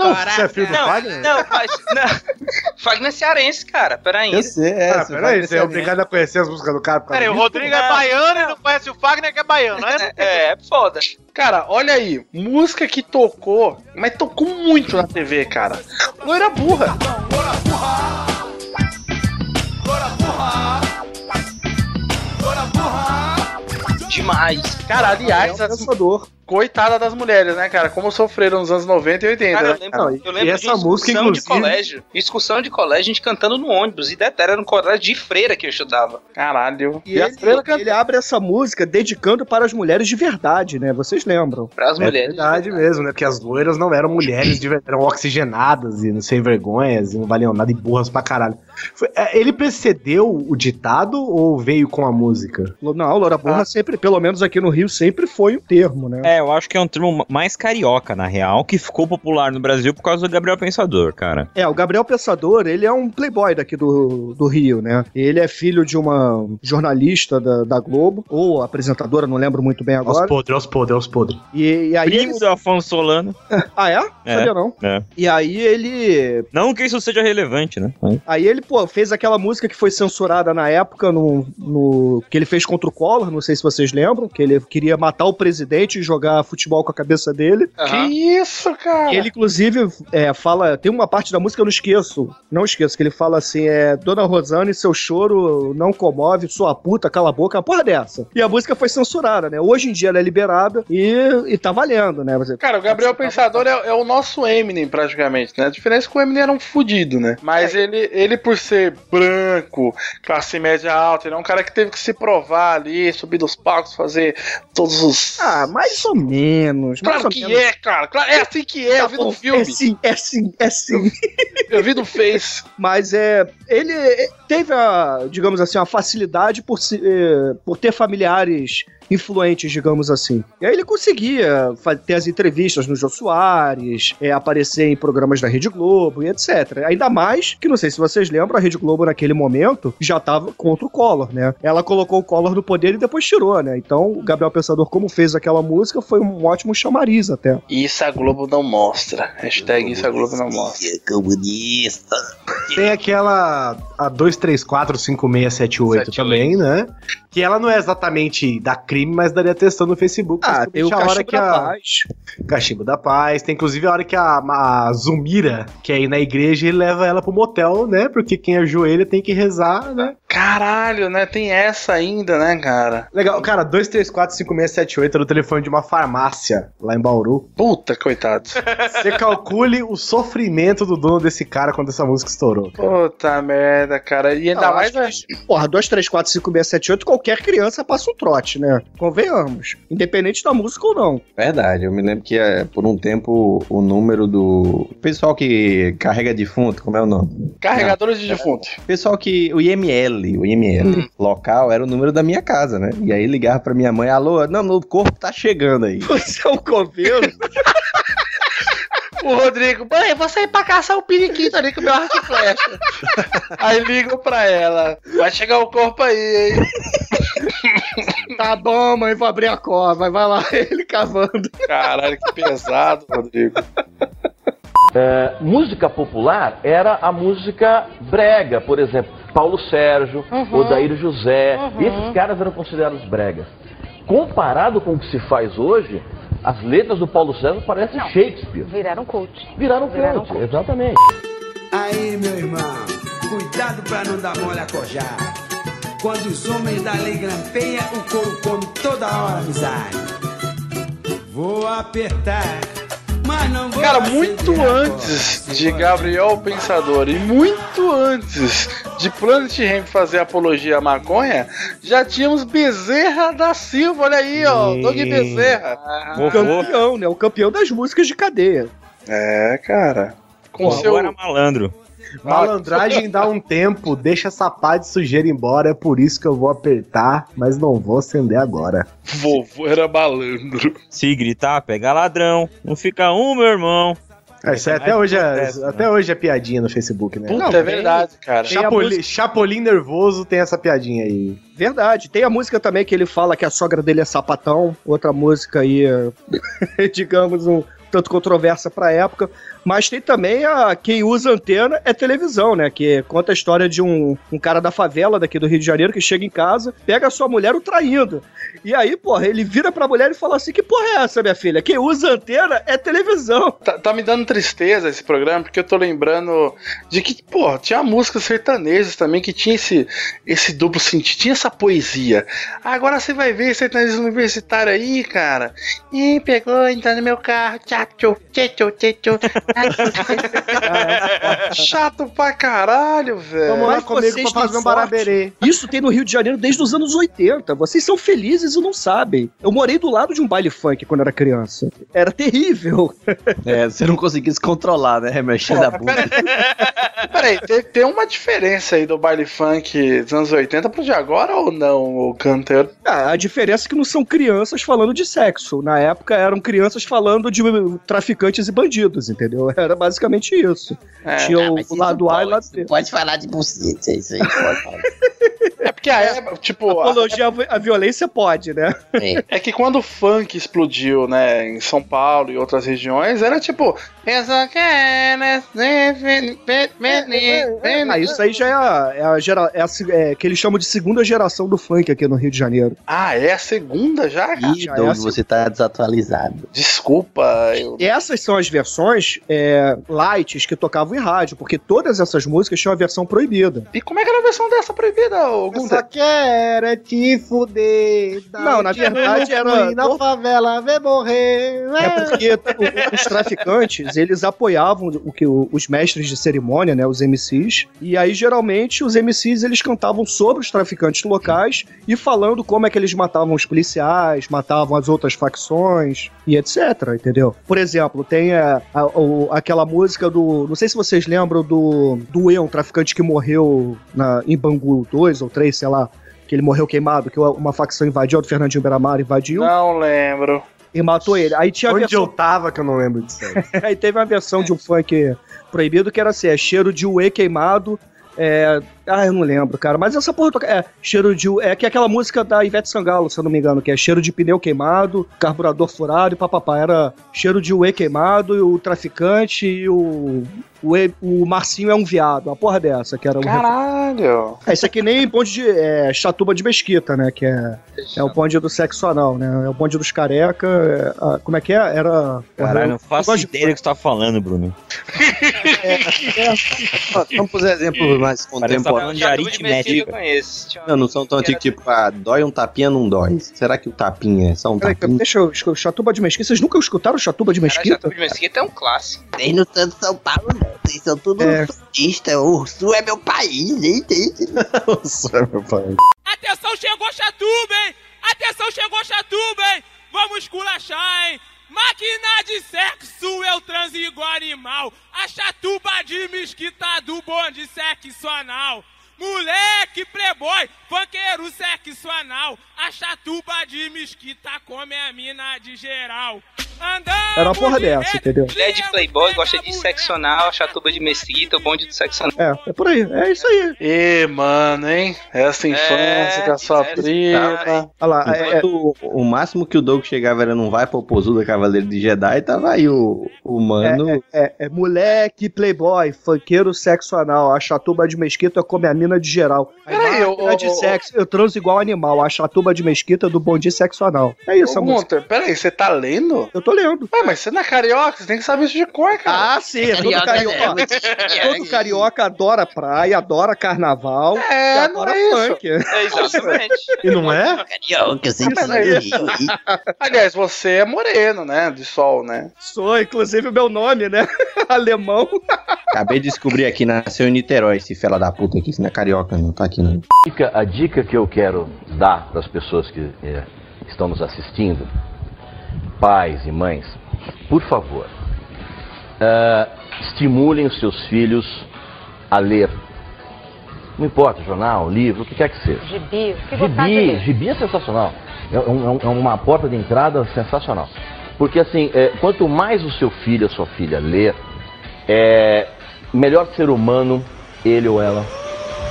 Ah, Você é filho do Não, Fagner? não, mas. Não. Fagner é cearense, cara. Peraí. eu sei, é. Ah, peraí, você é obrigado a conhecer as músicas do cara causa Peraí, o? Rodrigo é baiano e não conhece o Fagner que é baiano, né? É, é foda. Cara, olha aí, música que tocou, mas tocou muito na TV, cara. Loira burra. Demais. Cara, aliás, É um as-. Coitada das mulheres, né, cara? Como sofreram nos anos 90 e 80. Cara, eu né? lembro, Não, eu e lembro essa de música, de colégio. Excursão de colégio, a gente cantando no ônibus. E detalhe, era no colégio de freira que eu estudava. Caralho. E ele, ele abre essa música dedicando para as mulheres de verdade, né? Vocês lembram? Para as É mulheres. verdade mesmo, né? Porque as loiras não eram mulheres, de verdade, eram oxigenadas e não sem vergonhas e não valiam nada e burras pra caralho. Foi- é, ele precedeu o ditado ou veio com a música? Não, Loura Burra sempre, pelo menos aqui no Rio, sempre foi o termo, né? É, eu acho que é um termo mais carioca, na real, que ficou popular no Brasil por causa do Gabriel Pensador, cara. É, o Gabriel Pensador, ele é um playboy daqui do, do Rio, né? Ele é filho de uma jornalista da, da Globo, ou apresentadora, não lembro muito bem Aos agora. podres, aos podres, aos podres. E, e aí Primo ele... do Afonso Solano. Ah, é? É. Sabia não. É. E aí ele Não que isso seja relevante, né? Aí ele, pô, fez aquela música que foi censurada na época, no, no- que ele fez contra o Collor, não sei se vocês lembram, que ele queria matar o presidente e jogar jogar futebol com a cabeça dele. Que isso, cara? Ele, inclusive, é, fala. Tem uma parte da música que eu não esqueço. Não esqueço, que ele fala assim: é Dona Rosane, seu choro não comove, sua puta, cala a boca, uma porra dessa. E a música foi censurada, né? Hoje em dia ela é liberada e, e tá valendo, né? Você- Cara, o Gabriel Pensador é, é o nosso Eminem, praticamente, né? A diferença é que o Eminem era um fudido, né? Mas ele, ele, por ser branco, classe média alta, ele é um cara que teve que se provar ali, subir dos palcos, fazer todos os. Ah, mais ou menos. Claro ou que menos. é, cara. Claro, é assim que é, eu vi no bom, filme. É sim, é sim, é sim. Eu vi no Face. Mas é. Ele teve a, digamos assim, a facilidade por, se- eh, por ter familiares influentes, digamos assim. E aí ele conseguia ter as entrevistas no Jô Soares, é, aparecer em programas da Rede Globo e etc. Ainda mais que, não sei se vocês lembram, a Rede Globo naquele momento já estava contra o Collor, né? Ela colocou o Collor no poder e depois tirou, né? Então o Gabriel Pensador, como fez aquela música, foi um ótimo chamariz até. Isso a Globo não mostra. Hashtag isso a Globo não mostra. Comunista. Tem aquela a 2345678 também, né? Que ela não é exatamente da crime, mas daria testando no Facebook. Ah, tem o a hora Cachimbo que da a... Paz. Cachimbo da Paz. Tem inclusive a hora que a, a Zumira quer ir na igreja e leva ela pro motel, né? Porque quem ajoelha tem que rezar, né? Caralho, né? Tem essa ainda, né, cara? Legal, cara, 2345678 era o telefone de uma farmácia lá em Bauru. Puta, coitado. Você calcule o sofrimento do dono desse cara quando essa música estourou. Puta merda, cara. E ainda Não, mais. acho que, Porra, 2, 3, 4, 5, 6, 7, 8, qualquer criança passa um trote, né? Convenhamos. Independente da música ou não. Verdade, eu me lembro que é, por um tempo o número do pessoal que carrega defunto, como é o nome? Carregadores de defunto. Pessoal que o IML, o IML local era o número da minha casa, né? E aí ligava pra minha mãe, alô, não, o corpo tá chegando aí. Você é um coveiro? O Rodrigo, mãe, vou sair pra caçar o periquito ali com o meu arco e flecha. aí ligo pra ela. Vai chegar o corpo aí, hein? Tá bom, mãe, vou abrir a cova. Vai lá, ele cavando. Caralho, que pesado, Rodrigo. É, música popular era a música brega, por exemplo, Paulo Sérgio, Uhum. Odair José, Uhum. esses caras eram considerados bregas. Comparado com o que se faz hoje, as letras do Paulo Sérgio parecem Shakespeare. Viraram cult. Viraram Viraram cult, exatamente. Aí, meu irmão, cuidado pra não dar mole a cojar. Quando os homens da lei grampeia, o couro come toda hora amizade. Vou apertar, não Cara, muito antes de Gabriel Pensador e muito antes de Planet Ramp fazer apologia à maconha, já tínhamos Bezerra da Silva, olha aí, ó, Doug Bezerra. O campeão, né? O campeão das músicas de cadeia. É, cara. Com Pô, seu... Agora malandro. Malandragem dá um tempo, deixa essa pá de sujeira embora, é por isso que eu vou apertar, mas não vou acender agora. Vovô era malandro. Se gritar, pega ladrão. Não fica um, meu irmão. É, isso aí até hoje é, até hoje é piadinha no Facebook, né? Puta, é verdade, cara. Chapolin, música- Chapolin nervoso tem essa piadinha aí. Verdade. Tem a música também que ele fala que a sogra dele é sapatão. Outra música aí, é, digamos, um tanto controversa pra época. Mas tem também a quem usa antena é televisão, né? Que conta a história de um, um cara da favela daqui do Rio de Janeiro que chega em casa, pega a sua mulher o traindo. E aí, porra, ele vira pra mulher e fala assim: Que porra é essa, minha filha? Quem usa antena é televisão. Tá, tá me dando tristeza esse programa, porque eu tô lembrando de que, pô, tinha músicas sertanejas também que tinha esse, esse duplo sentido, tinha essa poesia. Agora você vai ver sertanejo universitário aí, cara. Ih, pegou, entrou no meu carro, tchacho, Chato pra caralho, velho. Vamos lá Mas comigo vocês pra fazer um baraberê. Isso tem no Rio de Janeiro desde os anos 80. Vocês são felizes e não sabem. Eu morei do lado de um baile funk quando era criança. Era terrível. É, você não conseguia se controlar, né? Remexendo a bunda. Peraí, tem, tem uma diferença aí do baile funk dos anos 80 pro de agora ou não, o Canter? Ah, a diferença é que não são crianças falando de sexo. Na época eram crianças falando de traficantes e bandidos, entendeu? Era basicamente isso. É. Tinha Ah, o, lado A e o lado B. Pode falar de buceta, isso aí pode falar. Que a época, tipo. Apologia à violência pode, né? É que quando o funk explodiu, né, em São Paulo e outras regiões, era tipo. Ah, isso aí já é a, é a gera, é a é que eles chamam de segunda geração do funk aqui no Rio de Janeiro. Ah, é a segunda já, cara? Ih, Doug, você tá desatualizado. Desculpa, eu... Essas são as versões é, lights que tocavam em rádio, porque todas essas músicas tinham a versão proibida. E como é que era a versão dessa proibida, Gunda? Só quero é te fuder. Não, na verdade era- na favela, ver morrer. É porque os traficantes, eles apoiavam o que os mestres de cerimônia, né, os MCs, e aí geralmente os MCs eles cantavam sobre os traficantes locais e falando como é que eles matavam os policiais, matavam as outras facções e etc, entendeu? Por exemplo, tem a- a- o- aquela música do, não sei se vocês lembram do do E, um traficante que morreu na, em Bangu 2 ou 3, sei lá, que ele morreu queimado, que uma facção invadiu, o Fernandinho Beiramar invadiu. Não lembro. E matou ele. Aí tinha Onde versão... eu tava que eu não lembro disso aí. Aí teve uma versão de um funk proibido que era assim: é cheiro de uê queimado. É... Ah, eu não lembro, cara. Mas essa porra toca- é cheiro de. É que é aquela música da Ivete Sangalo, se eu não me engano, que é cheiro de pneu queimado, carburador furado e papapá. Era cheiro de uê queimado e o traficante e o. O, E- o Marcinho é um viado, uma porra dessa, que era o. Caralho. É, isso aqui nem bonde de. É, chatuba de mesquita, né? Que é, é o bonde do sexo anal, né? É o bonde dos careca. é, a- como é que é? Era. Caralho, não faço ideia do que você tá falando, Bruno. Vamos pros exemplos mais Parece contemporâneos. falando de aritmética. Não, não são tão antigos, tipo, ah, dói um tapinha, não dói. Será que o tapinha é só um Peraí, tapinha? deixa eu. Chatuba de mesquita. Vocês nunca escutaram Chatuba de mesquita? Chatuba de Mesquita é um clássico. Tem no tanto São Paulo, não. Vocês são tudo É. sulista. O sul é meu país, entende? o sul é meu país. Atenção, chegou Chatuba, hein? Atenção, chegou Chatuba, hein? Vamos esculachar, hein? Máquina de sexo, eu transo igual animal. A chatuba de mesquita do bonde sexo anal. Moleque playboy, funkeiro sexo anal. A chatuba de mesquita come a mina de geral. Era uma porra dessa, entendeu? Mulher de playboy gosta de sexo anal, a chatuba de mesquita, o bonde do sexo anal. É, é por aí. É isso aí. Ê, mano, hein? Essa infância com a sua prima. Olha lá, é, Enquanto o, o máximo que o Doug chegava era não vai pro Pozuda Cavaleiro de Jedi, tava aí o, o mano. é, é, é moleque playboy, funkeiro sexo anal. A chatuba de mesquita come a mina de geral. Aí, Peraí, máquina ô, de ô, ô, sexo, eu transo igual animal. A chatuba de mesquita do bom dia sexo anal. É isso, Ô, a música. Peraí, você tá lendo? Eu tô lendo. Ué, mas você não é carioca, você tem que saber isso de cor, cara. Ah, sim, todo carioca, todo carioca adora praia, adora carnaval É, e não adora é isso. funk. É, exatamente. E não é? Carioca, eu sempre sou é do isso. Rio. Aliás, você é moreno, né? De sol, né? Sou, inclusive, o meu nome, né? Alemão. Acabei de descobrir aqui, nasceu em Niterói, esse fela da puta aqui, isso não é carioca, não tá aqui não. Dica- A dica que eu quero dar para as pessoas que eh, estão nos assistindo, pais e mães, por favor, eh, estimulem os seus filhos a ler. Não importa, jornal, livro, o que quer que seja. Gibi, o que Gibi, ler? gibi é sensacional. É, um- é é uma porta de entrada sensacional. Porque assim, é, quanto mais o seu filho, a sua filha ler, é, melhor ser humano ele ou ela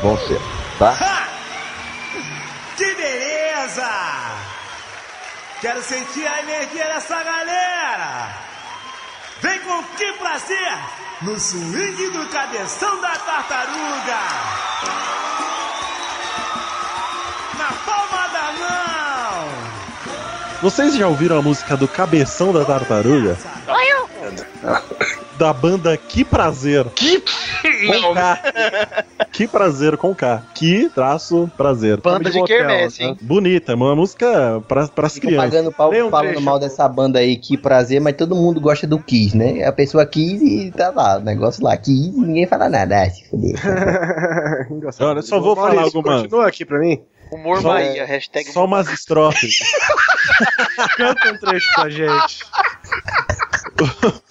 vão ser, tá? Que beleza! Quero sentir a energia dessa galera! Vem com que prazer no swing do cabeção da tartaruga! Na palma da mão! Vocês já ouviram a música do Cabeção da Tartaruga? Da banda Que Prazer. Que? Com K. Que Prazer com K. Que traço prazer. Banda de quermesse, hein? Bonita, é uma música pra, pras Fica crianças. pagando pau um falando trecho. mal dessa banda aí, que prazer, mas todo mundo gosta do Kiss, né? A pessoa quis e tá lá, o negócio lá, Kiss e ninguém fala nada, ah, se fuder. Olha, eu só vou falar alguma. Continua aqui pra mim. Humor Só- Bahia, hashtag Só umas estrofes. Canta um trecho pra gente.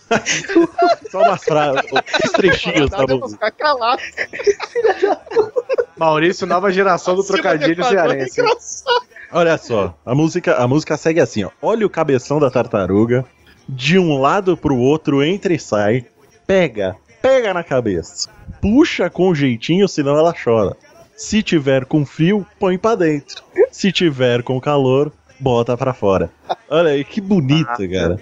Só umas frases. Os trechinhos da música. ficar calado. Maurício, nova geração do trocadilho cearense. Olha só, a música, a música segue assim, ó. Olha o cabeção da tartaruga, de um lado pro outro entra e sai, pega, pega na cabeça, puxa com jeitinho, senão ela chora. Se tiver com frio, põe pra dentro. Se tiver com calor, bota pra fora. Olha aí, que bonita, cara.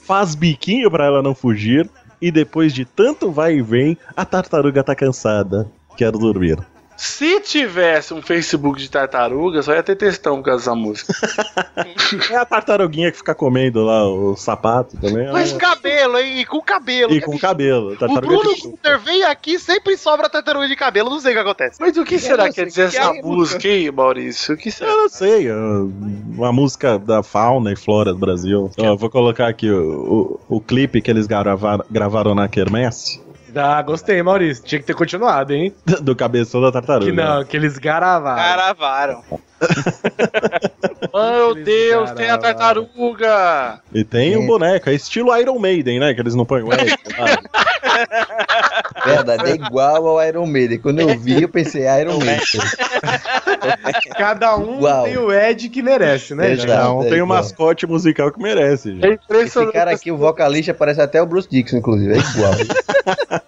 Faz biquinho pra ela não fugir. E depois de tanto vai e vem, a tartaruga tá cansada. Quero dormir. Se tivesse um Facebook de tartaruga, só ia ter textão por causa dessa música. É a tartaruguinha que fica comendo lá o sapato também. Com esse cabelo, hein? E com cabelo. E com cabelo. O Bruno Gunter vem aqui sempre sobra tartaruga de cabelo. Não sei o que acontece. Mas o que será que quer dizer que essa é- música aí, Maurício? O que será? Eu não sei, é uma música da fauna e flora do Brasil. Ó, vou colocar aqui o, o, o clipe que eles gravaram, gravaram na Quermesse, Ah, gostei, Maurício. Tinha que ter continuado, hein? do cabeção da tartaruga. Que não, que eles gravaram. Caravaram. Meu Deus, tem a tartaruga! E tem um boneco, é estilo Iron Maiden, né? Que eles não põem o Ed, sabe? Verdade, é igual ao Iron Maiden. Quando eu vi, eu pensei Iron Maiden. Cada um Igual. tem o Ed que merece, né? Exato. Cada um é tem um igual. mascote musical que merece, gente. Esse cara aqui, o vocalista, parece até o Bruce Dixon, inclusive. É igual.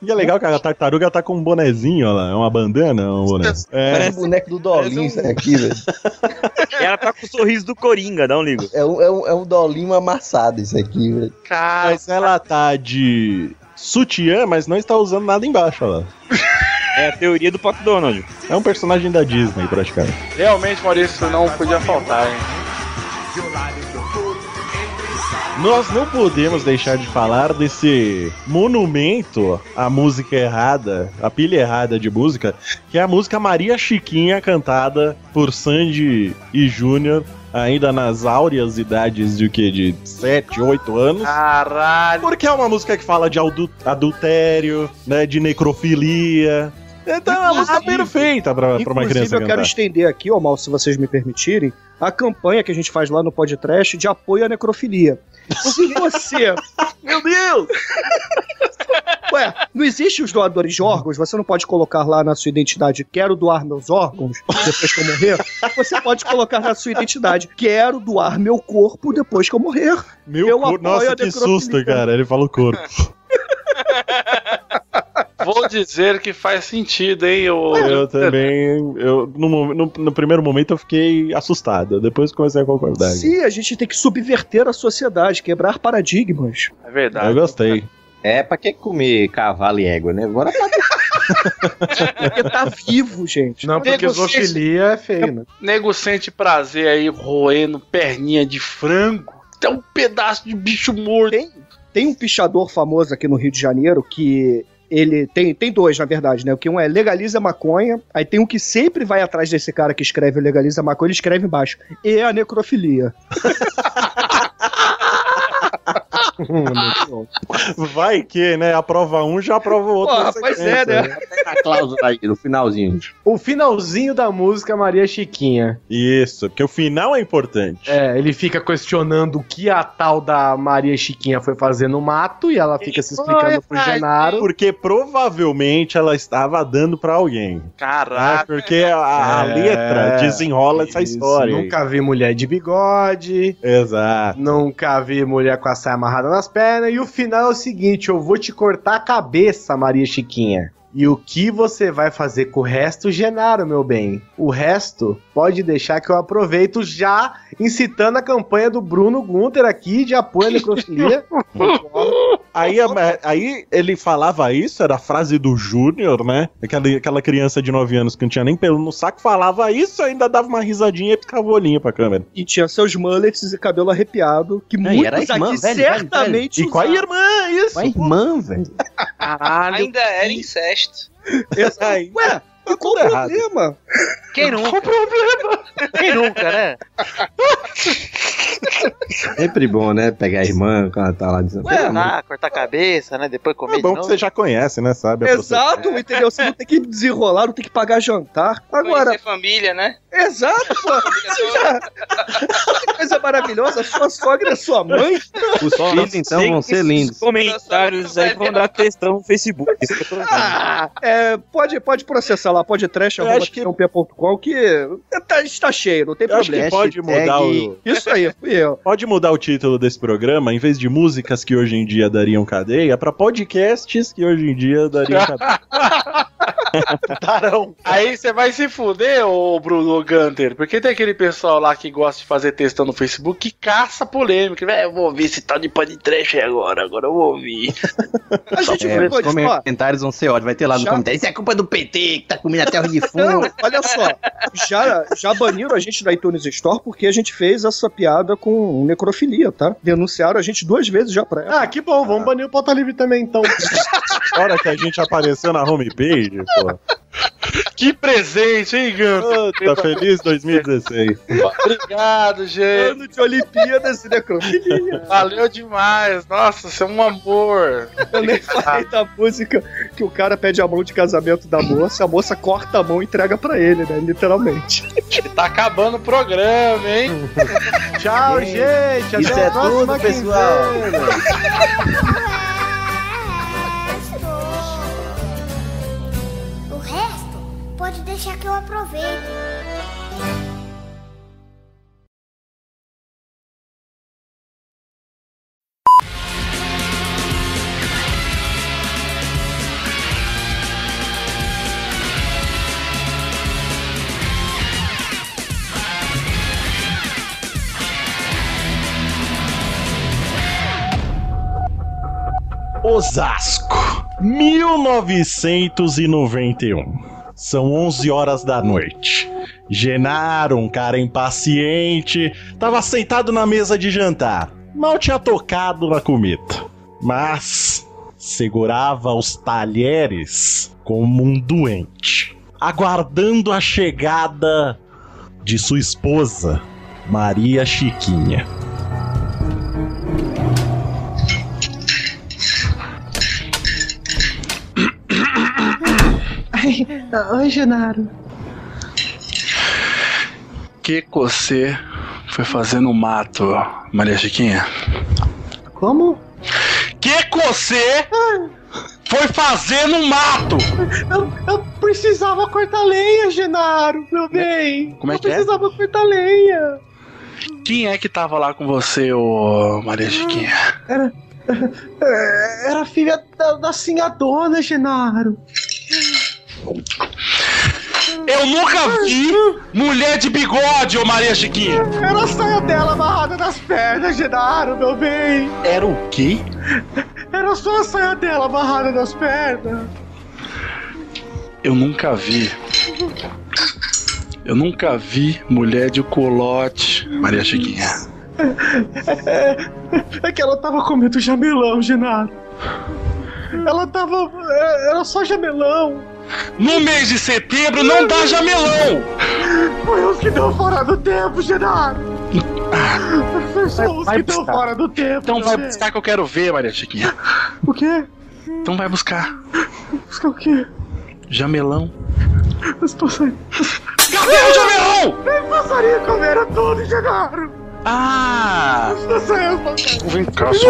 E é legal que a tartaruga tá com um bonezinho, olha lá. É uma bandana, é um boné. É, Parece o boneco do Dolinho, isso aqui, velho. E ela tá com o sorriso do Coringa, dá um ligo. É um, é, um, é um Dolinho amassado, isso aqui, velho. mas ela tá de sutiã, mas não está usando nada embaixo, olha lá. É a teoria do Pato Donald. É um personagem da Disney, praticamente. Realmente, Maurício, não podia faltar, hein? Nós não podemos deixar de falar desse monumento à música errada, à pilha errada de música, que é a música Maria Chiquinha, cantada por Sandy e Júnior, ainda nas áureas idades de o quê? De 7, 8 anos. Caralho! Porque é uma música que fala de adu- adultério, né? De necrofilia. Então uma música perfeita pra, pra uma Inclusive, criança eu quero cantar. estender aqui, ó, Mal, se vocês me permitirem, a campanha que a gente faz lá no podcast de apoio à necrofilia. Se você. Meu Deus! Ué, não existe os doadores de órgãos? Você não pode colocar lá na sua identidade, quero doar meus órgãos depois que eu morrer? Você pode colocar na sua identidade, quero doar meu corpo depois que eu morrer. Meu eu cor- apoio Nossa, a que susto, cara. Ele falou corpo. Vou dizer que faz sentido, hein? Eu, Eu também. Eu, no, no- no primeiro momento eu fiquei assustado. Depois comecei a concordar. Sim, a gente tem que subverter a sociedade, quebrar paradigmas. É verdade. Eu gostei. É, pra que comer cavalo e égua, né? Agora Porque tá vivo, gente. Não, porque zoofilia é feio, né? Nego sente prazer aí roendo perninha de frango. Tem um pedaço de bicho morto. Tem, tem um pichador famoso aqui no Rio de Janeiro que ele tem, tem dois, na verdade, né? O que um é legaliza maconha, aí tem um que sempre vai atrás desse cara que escreve legaliza maconha, ele escreve embaixo. E a necrofilia. Vai que, né? Aprova um, já aprova o outro. Porra, pois é, né? a cláusula aí, no finalzinho. O finalzinho da música Maria Chiquinha. Isso, porque o final é importante. É, ele fica questionando o que a tal da Maria Chiquinha foi fazer no mato e ela fica se explicando pro Genaro. Porque provavelmente ela estava dando pra alguém. Caralho. Né? Porque a, a É, letra desenrola essa Isso, história. aí. Nunca vi mulher de bigode. Exato. Nunca vi mulher com a saia amarrada nas pernas. E o final é o seguinte: eu vou te cortar a cabeça, Maria Chiquinha. E o que você vai fazer com o resto, Genaro, meu bem? O resto pode deixar que eu aproveito já incitando a campanha do Bruno Gunter aqui de apoio à necrofilia. Aí, aí ele falava isso, era a frase do Júnior, né? Aquela, aquela criança de 9 anos que não tinha nem pelo no saco, falava isso, ainda dava uma risadinha e ficava o olhinho pra câmera. E tinha seus mullets e cabelo arrepiado, que Não, e muitos era irmã, aqui velho, velho, certamente E com a irmã, isso! Com a irmã, velho. Caralho. Ainda era incesto. Aí, Ué, e qual o problema? Quem nunca? Quem nunca, né? Sempre bom, né? Pegar a irmã quando ela tá lá dizendo. Ué, lá, cortar a cabeça, né? Depois comer é bom de que novo. você já conhece, né? Sabe? Exato, entendeu? Você não tem que desenrolar, não tem que pagar jantar. Agora, Conhecer família, né? exato, pô. Já... que coisa maravilhosa, sua sogra é sua mãe. Os filhos, então, vão ser lindos. Comentários aí vão dar textão no Facebook. Isso que eu tô vendo. Ah, é, pode, pode processar lá, pode trash, Eu arroba acho que- que tá, está cheio, não tem Eu acho problema. que pode mudar o. Isso aí, fui eu. Pode mudar o título desse programa, em vez de músicas que hoje em dia dariam cadeia, pra podcasts que hoje em dia dariam cadeia. Tarão. Aí você vai se fuder, ô Bruno Gunter, porque tem aquele pessoal lá que gosta de fazer textão no Facebook que caça polêmica. Véi, eu vou ouvir esse tal de pod trash aí agora, agora eu vou ouvir. A gente É, pode, os ó, comentários vão ser ótimos. Vai ter lá no Já- comentário. Isso é culpa do PT que tá comendo até o de fundo. olha só, já, já baniram a gente da iTunes Store porque a gente fez essa piada com necrofilia, tá? Denunciaram a gente duas vezes já pra ela. Ah, que bom, vamos banir o Pauta Livre também, então. A hora que a gente apareceu na homepage, pô. Que presente, hein, Gunter? Tá feliz 2016. Obrigado, gente. Ano de Olimpíadas e necrofilia. Valeu demais. Nossa, você é um amor. Eu nem falei da música que o cara pede a mão de casamento da moça, a moça corta a mão e entrega pra ele, né? Literalmente. Tá acabando o programa, hein? Tchau, gente. Até Isso a é próxima tudo, pessoal. Pode deixar que eu aproveite. Osasco, 1991. São 11 horas da noite. Genaro, um cara impaciente, estava sentado na mesa de jantar. Mal tinha tocado na comida, mas segurava os talheres como um doente, aguardando a chegada de sua esposa, Maria Chiquinha. Ai, Oi, Genaro. Que você foi fazer no mato, Maria Chiquinha? Como? que você foi fazer no mato? Eu, eu precisava cortar lenha, Genaro, meu bem. Como é eu que é? precisava cortar lenha. Quem é que tava lá com você, ô Maria Chiquinha? Era. Era filha da, da senhadona, Genaro. Eu nunca vi mulher de bigode, ô Maria Chiquinha. Era a saia dela amarrada nas pernas, Genaro, meu bem. Era o quê? Era só a saia dela amarrada nas pernas. Eu nunca vi. Eu nunca vi mulher de colote, Maria Chiquinha. É, é que ela tava comendo jamelão, Genaro. Ela tava. é, Era só jamelão. No mês de setembro não dá jamelão! Foi os que deu fora do tempo, Genaro. Foi os vai que deu buscar. fora do tempo. Então vai buscar que eu quero ver, Maria Chiquinha. O quê? Então vai buscar. Buscar o quê? Jamelão. Os passarinhos. Cadê o jamelão? Os passarinhos comeram tudo, Genaro. Ah! Vem cá, só.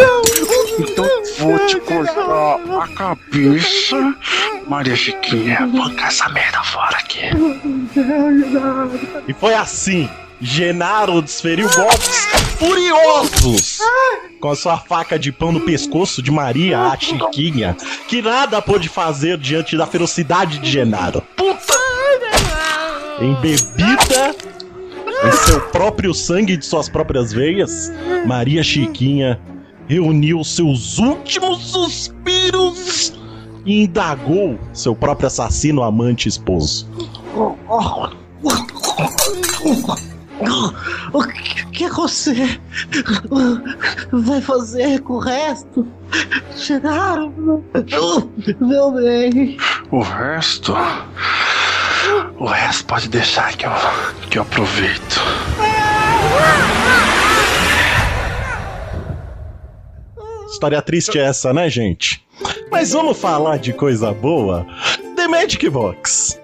Então vou te cortar a cabeça, Maria Chiquinha. Arranca essa merda fora aqui. E foi assim. Genaro desferiu golpes furiosos com a sua faca de pão no pescoço de Maria, a Chiquinha, que nada pôde fazer diante da ferocidade de Genaro. Puta! Embebida em seu próprio sangue de suas próprias veias, Maria Chiquinha reuniu seus últimos suspiros e indagou seu próprio assassino amante esposo. O que, que você vai fazer com o resto? Chegaram, meu bem. O resto. O resto pode deixar que eu, que eu aproveito. História triste é essa, né, gente? Mas vamos falar de coisa boa? The Magic Box.